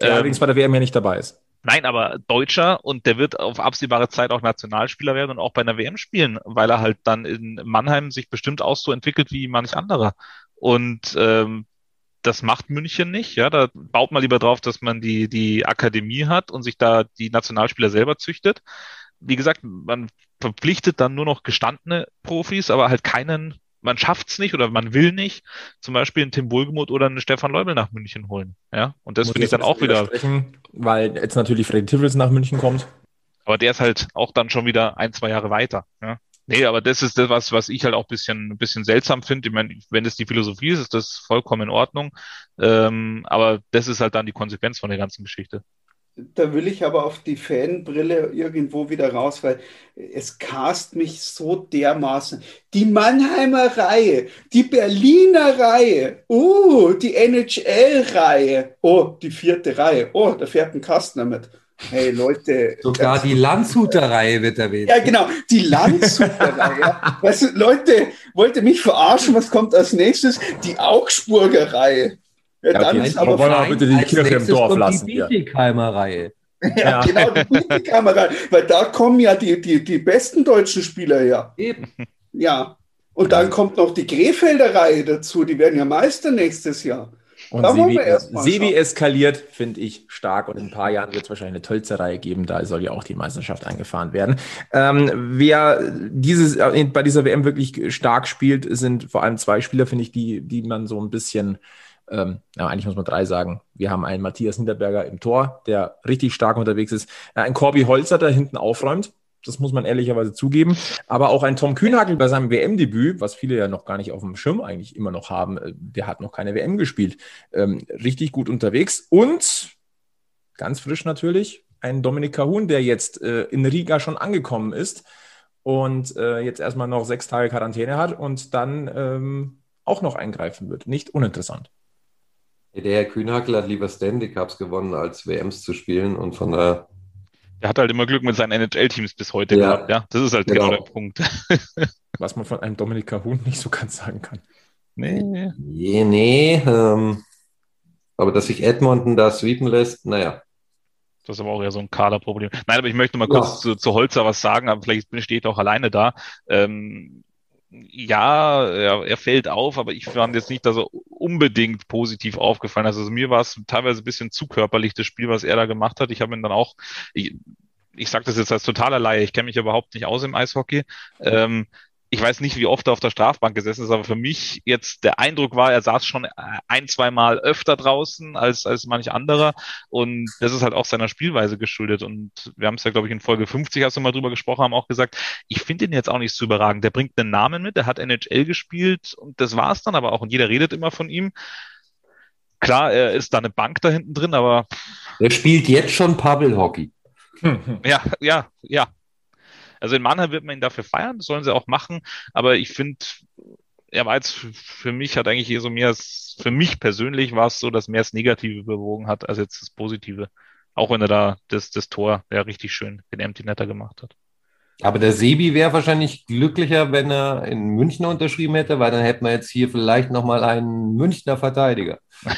Der Ähm, allerdings bei der WM ja nicht dabei ist. Nein, aber Deutscher und der wird auf absehbare Zeit auch Nationalspieler werden und auch bei einer WM spielen, weil er halt dann in Mannheim sich bestimmt auch so entwickelt wie manch anderer. Und ähm, das macht München nicht. Ja, da baut man lieber drauf, dass man die die Akademie hat und sich da die Nationalspieler selber züchtet. Wie gesagt, man verpflichtet dann nur noch gestandene Profis, aber halt keinen. Man schafft's nicht oder man will nicht, zum Beispiel einen Tim Wohlgemuth oder einen Stefan Leubel nach München holen. Ja, und das finde ich dann auch wieder Weil jetzt natürlich Freddy Tivels nach München kommt. Aber der ist halt auch dann schon wieder ein, zwei Jahre weiter. Ja. Nee, aber das ist das, was, was ich halt auch ein bisschen, ein bisschen seltsam finde. Ich meine, wenn das die Philosophie ist, ist das vollkommen in Ordnung. Ähm, aber das ist halt dann die Konsequenz von der ganzen Geschichte. Da will ich aber auf die Fanbrille irgendwo wieder raus, weil es cast mich so dermaßen. Die Mannheimer Reihe, die Berliner Reihe, oh, die NHL-Reihe, oh, die vierte Reihe, oh, da fährt ein Kastner mit. Hey Leute, Sogar die Landshuter Reihe wird erwähnt. ja genau, die Landshuter Reihe. Weißt du, Leute, wollt ihr mich verarschen? Was kommt als nächstes? Die Augsburger Reihe. Ja, Ja, dann okay, ist aber wollen wir bitte die Kirche im Dorf kommt lassen Die hier. Bietigheimer Reihe. Ja, Ja. genau, die *laughs* Bundeskamera, weil da kommen ja die, die, die besten deutschen Spieler her. Eben. Ja. Und dann kommt noch die Krefelder Reihe dazu, die werden ja Meister nächstes Jahr. Und Da Sebi, Sebi eskaliert, finde ich stark. Und in ein paar Jahren wird es wahrscheinlich eine Tölzer-Reihe geben. Da soll ja auch die Meisterschaft eingefahren werden. Ähm, wer dieses, äh, bei dieser WM wirklich stark spielt, sind vor allem zwei Spieler, finde ich, die, die man so ein bisschen, ähm, ja, eigentlich muss man drei sagen. Wir haben einen Matthias Hinterberger im Tor, der richtig stark unterwegs ist. Äh, Ein Corby Holzer, der hinten aufräumt. Das muss man ehrlicherweise zugeben. Aber auch ein Tom Kühnhagel bei seinem WM-Debüt, was viele ja noch gar nicht auf dem Schirm eigentlich immer noch haben, äh, der hat noch keine WM gespielt. Ähm, richtig gut unterwegs. Und ganz frisch natürlich ein Dominik Kahun, der jetzt äh, in Riga schon angekommen ist und äh, jetzt erstmal noch sechs Tage Quarantäne hat und dann ähm, auch noch eingreifen wird. Nicht uninteressant. Der Herr Kühnhackel hat lieber Stanley Cups gewonnen, als WMs zu spielen. Und von daher, Der hat halt immer Glück mit seinen NHL-Teams bis heute Ja. gehabt. Ja, das ist halt Genau. genau der Punkt. *laughs* Was man von einem Dominik Kahun nicht so ganz sagen kann. Nee. je, nee. Ähm, aber dass sich Edmonton da sweepen lässt, naja. Das ist aber auch eher so ein Kaderproblem. Nein, aber ich möchte mal kurz Ja. zu, zu Holzer was sagen, aber vielleicht steht er auch alleine da. Ähm, ja, er, er fällt auf, aber ich fand jetzt nicht, dass er unbedingt positiv aufgefallen ist. Also mir war es teilweise ein bisschen zu körperlich, das Spiel, was er da gemacht hat. Ich habe ihn dann auch, ich, ich sage das jetzt als totaler Laie, ich kenne mich überhaupt nicht aus im Eishockey. Ähm, ich weiß nicht, wie oft er auf der Strafbank gesessen ist, aber für mich jetzt der Eindruck war, er saß schon ein, zwei Mal öfter draußen als, als manch anderer. Und das ist halt auch seiner Spielweise geschuldet. Und wir haben es ja, glaube ich, in Folge 50, als wir mal drüber gesprochen haben, auch gesagt, ich finde ihn jetzt auch nicht so überragend. Der bringt einen Namen mit, der hat NHL gespielt und das war's dann aber auch. Und jeder redet immer von ihm. Klar, er ist da eine Bank da hinten drin, aber Er spielt jetzt schon Paddle-Hockey. ja, ja, ja. Also in Mannheim wird man ihn dafür feiern, das sollen sie auch machen, aber ich finde, er war jetzt für- mich hat eigentlich eher so mehr, für mich persönlich war es so, dass mehr das Negative überwogen hat, als jetzt das Positive. Auch wenn er da das, das Tor ja richtig schön, den Empty Netter gemacht hat. Aber der Sebi wäre wahrscheinlich glücklicher, wenn er in München unterschrieben hätte, weil dann hätten wir jetzt hier vielleicht nochmal einen Münchner Verteidiger. *laughs*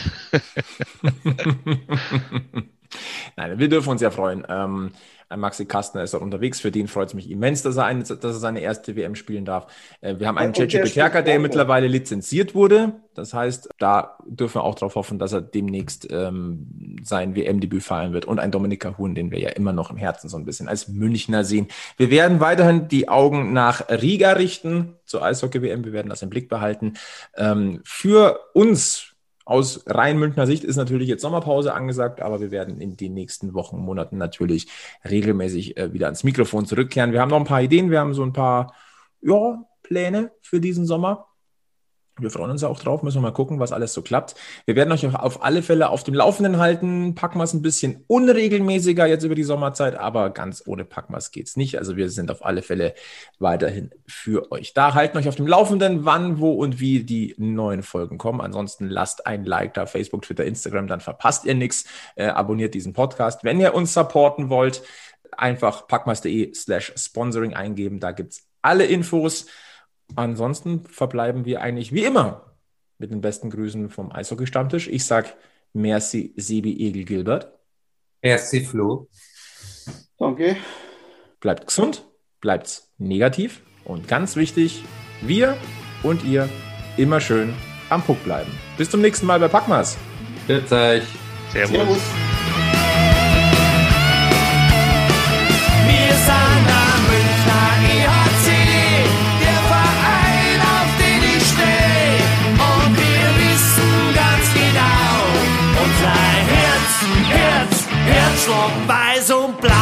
Nein, wir dürfen uns ja freuen. Ähm, Maxi Kastner ist dort unterwegs. Für den freut es mich immens, dass er, ein, dass er seine erste WM spielen darf. Äh, wir haben einen spielt Peterka, der mittlerweile lizenziert wurde. Das heißt, da dürfen wir auch darauf hoffen, dass er demnächst ähm, sein WM-Debüt feiern wird. Und ein Dominika Huhn, den wir ja immer noch im Herzen so ein bisschen als Münchner sehen. Wir werden weiterhin die Augen nach Riga richten zur Eishockey-WM. Wir werden das im Blick behalten. Ähm, für uns aus rein Münchner Sicht ist natürlich jetzt Sommerpause angesagt, aber wir werden in den nächsten Wochen, Monaten natürlich regelmäßig äh, wieder ans Mikrofon zurückkehren. Wir haben noch ein paar Ideen, wir haben so ein paar ja, Pläne für diesen Sommer. Wir freuen uns auch drauf, müssen wir mal gucken, was alles so klappt. Wir werden euch auf alle Fälle auf dem Laufenden halten. Es ein bisschen unregelmäßiger jetzt über die Sommerzeit, aber ganz ohne Packmas geht es nicht. Also wir sind auf alle Fälle weiterhin für euch da. Halten euch auf dem Laufenden, wann, wo und wie die neuen Folgen kommen. Ansonsten lasst ein Like da, Facebook, Twitter, Instagram, dann verpasst ihr nichts. Äh, abonniert diesen Podcast. Wenn ihr uns supporten wollt, einfach packmas.de slash sponsoring eingeben. Da gibt es alle Infos. Ansonsten verbleiben wir eigentlich wie immer mit den besten Grüßen vom Eishockey-Stammtisch. Ich sage merci, Sebi Egel Gilbert. Merci, Flo. Danke. Bleibt gesund, bleibt negativ und ganz wichtig, wir und ihr immer schön am Puck bleiben. Bis zum nächsten Mal bei Packmas. Bis euch. Servus. Servus. Herz, Herzschlag weiß und blau.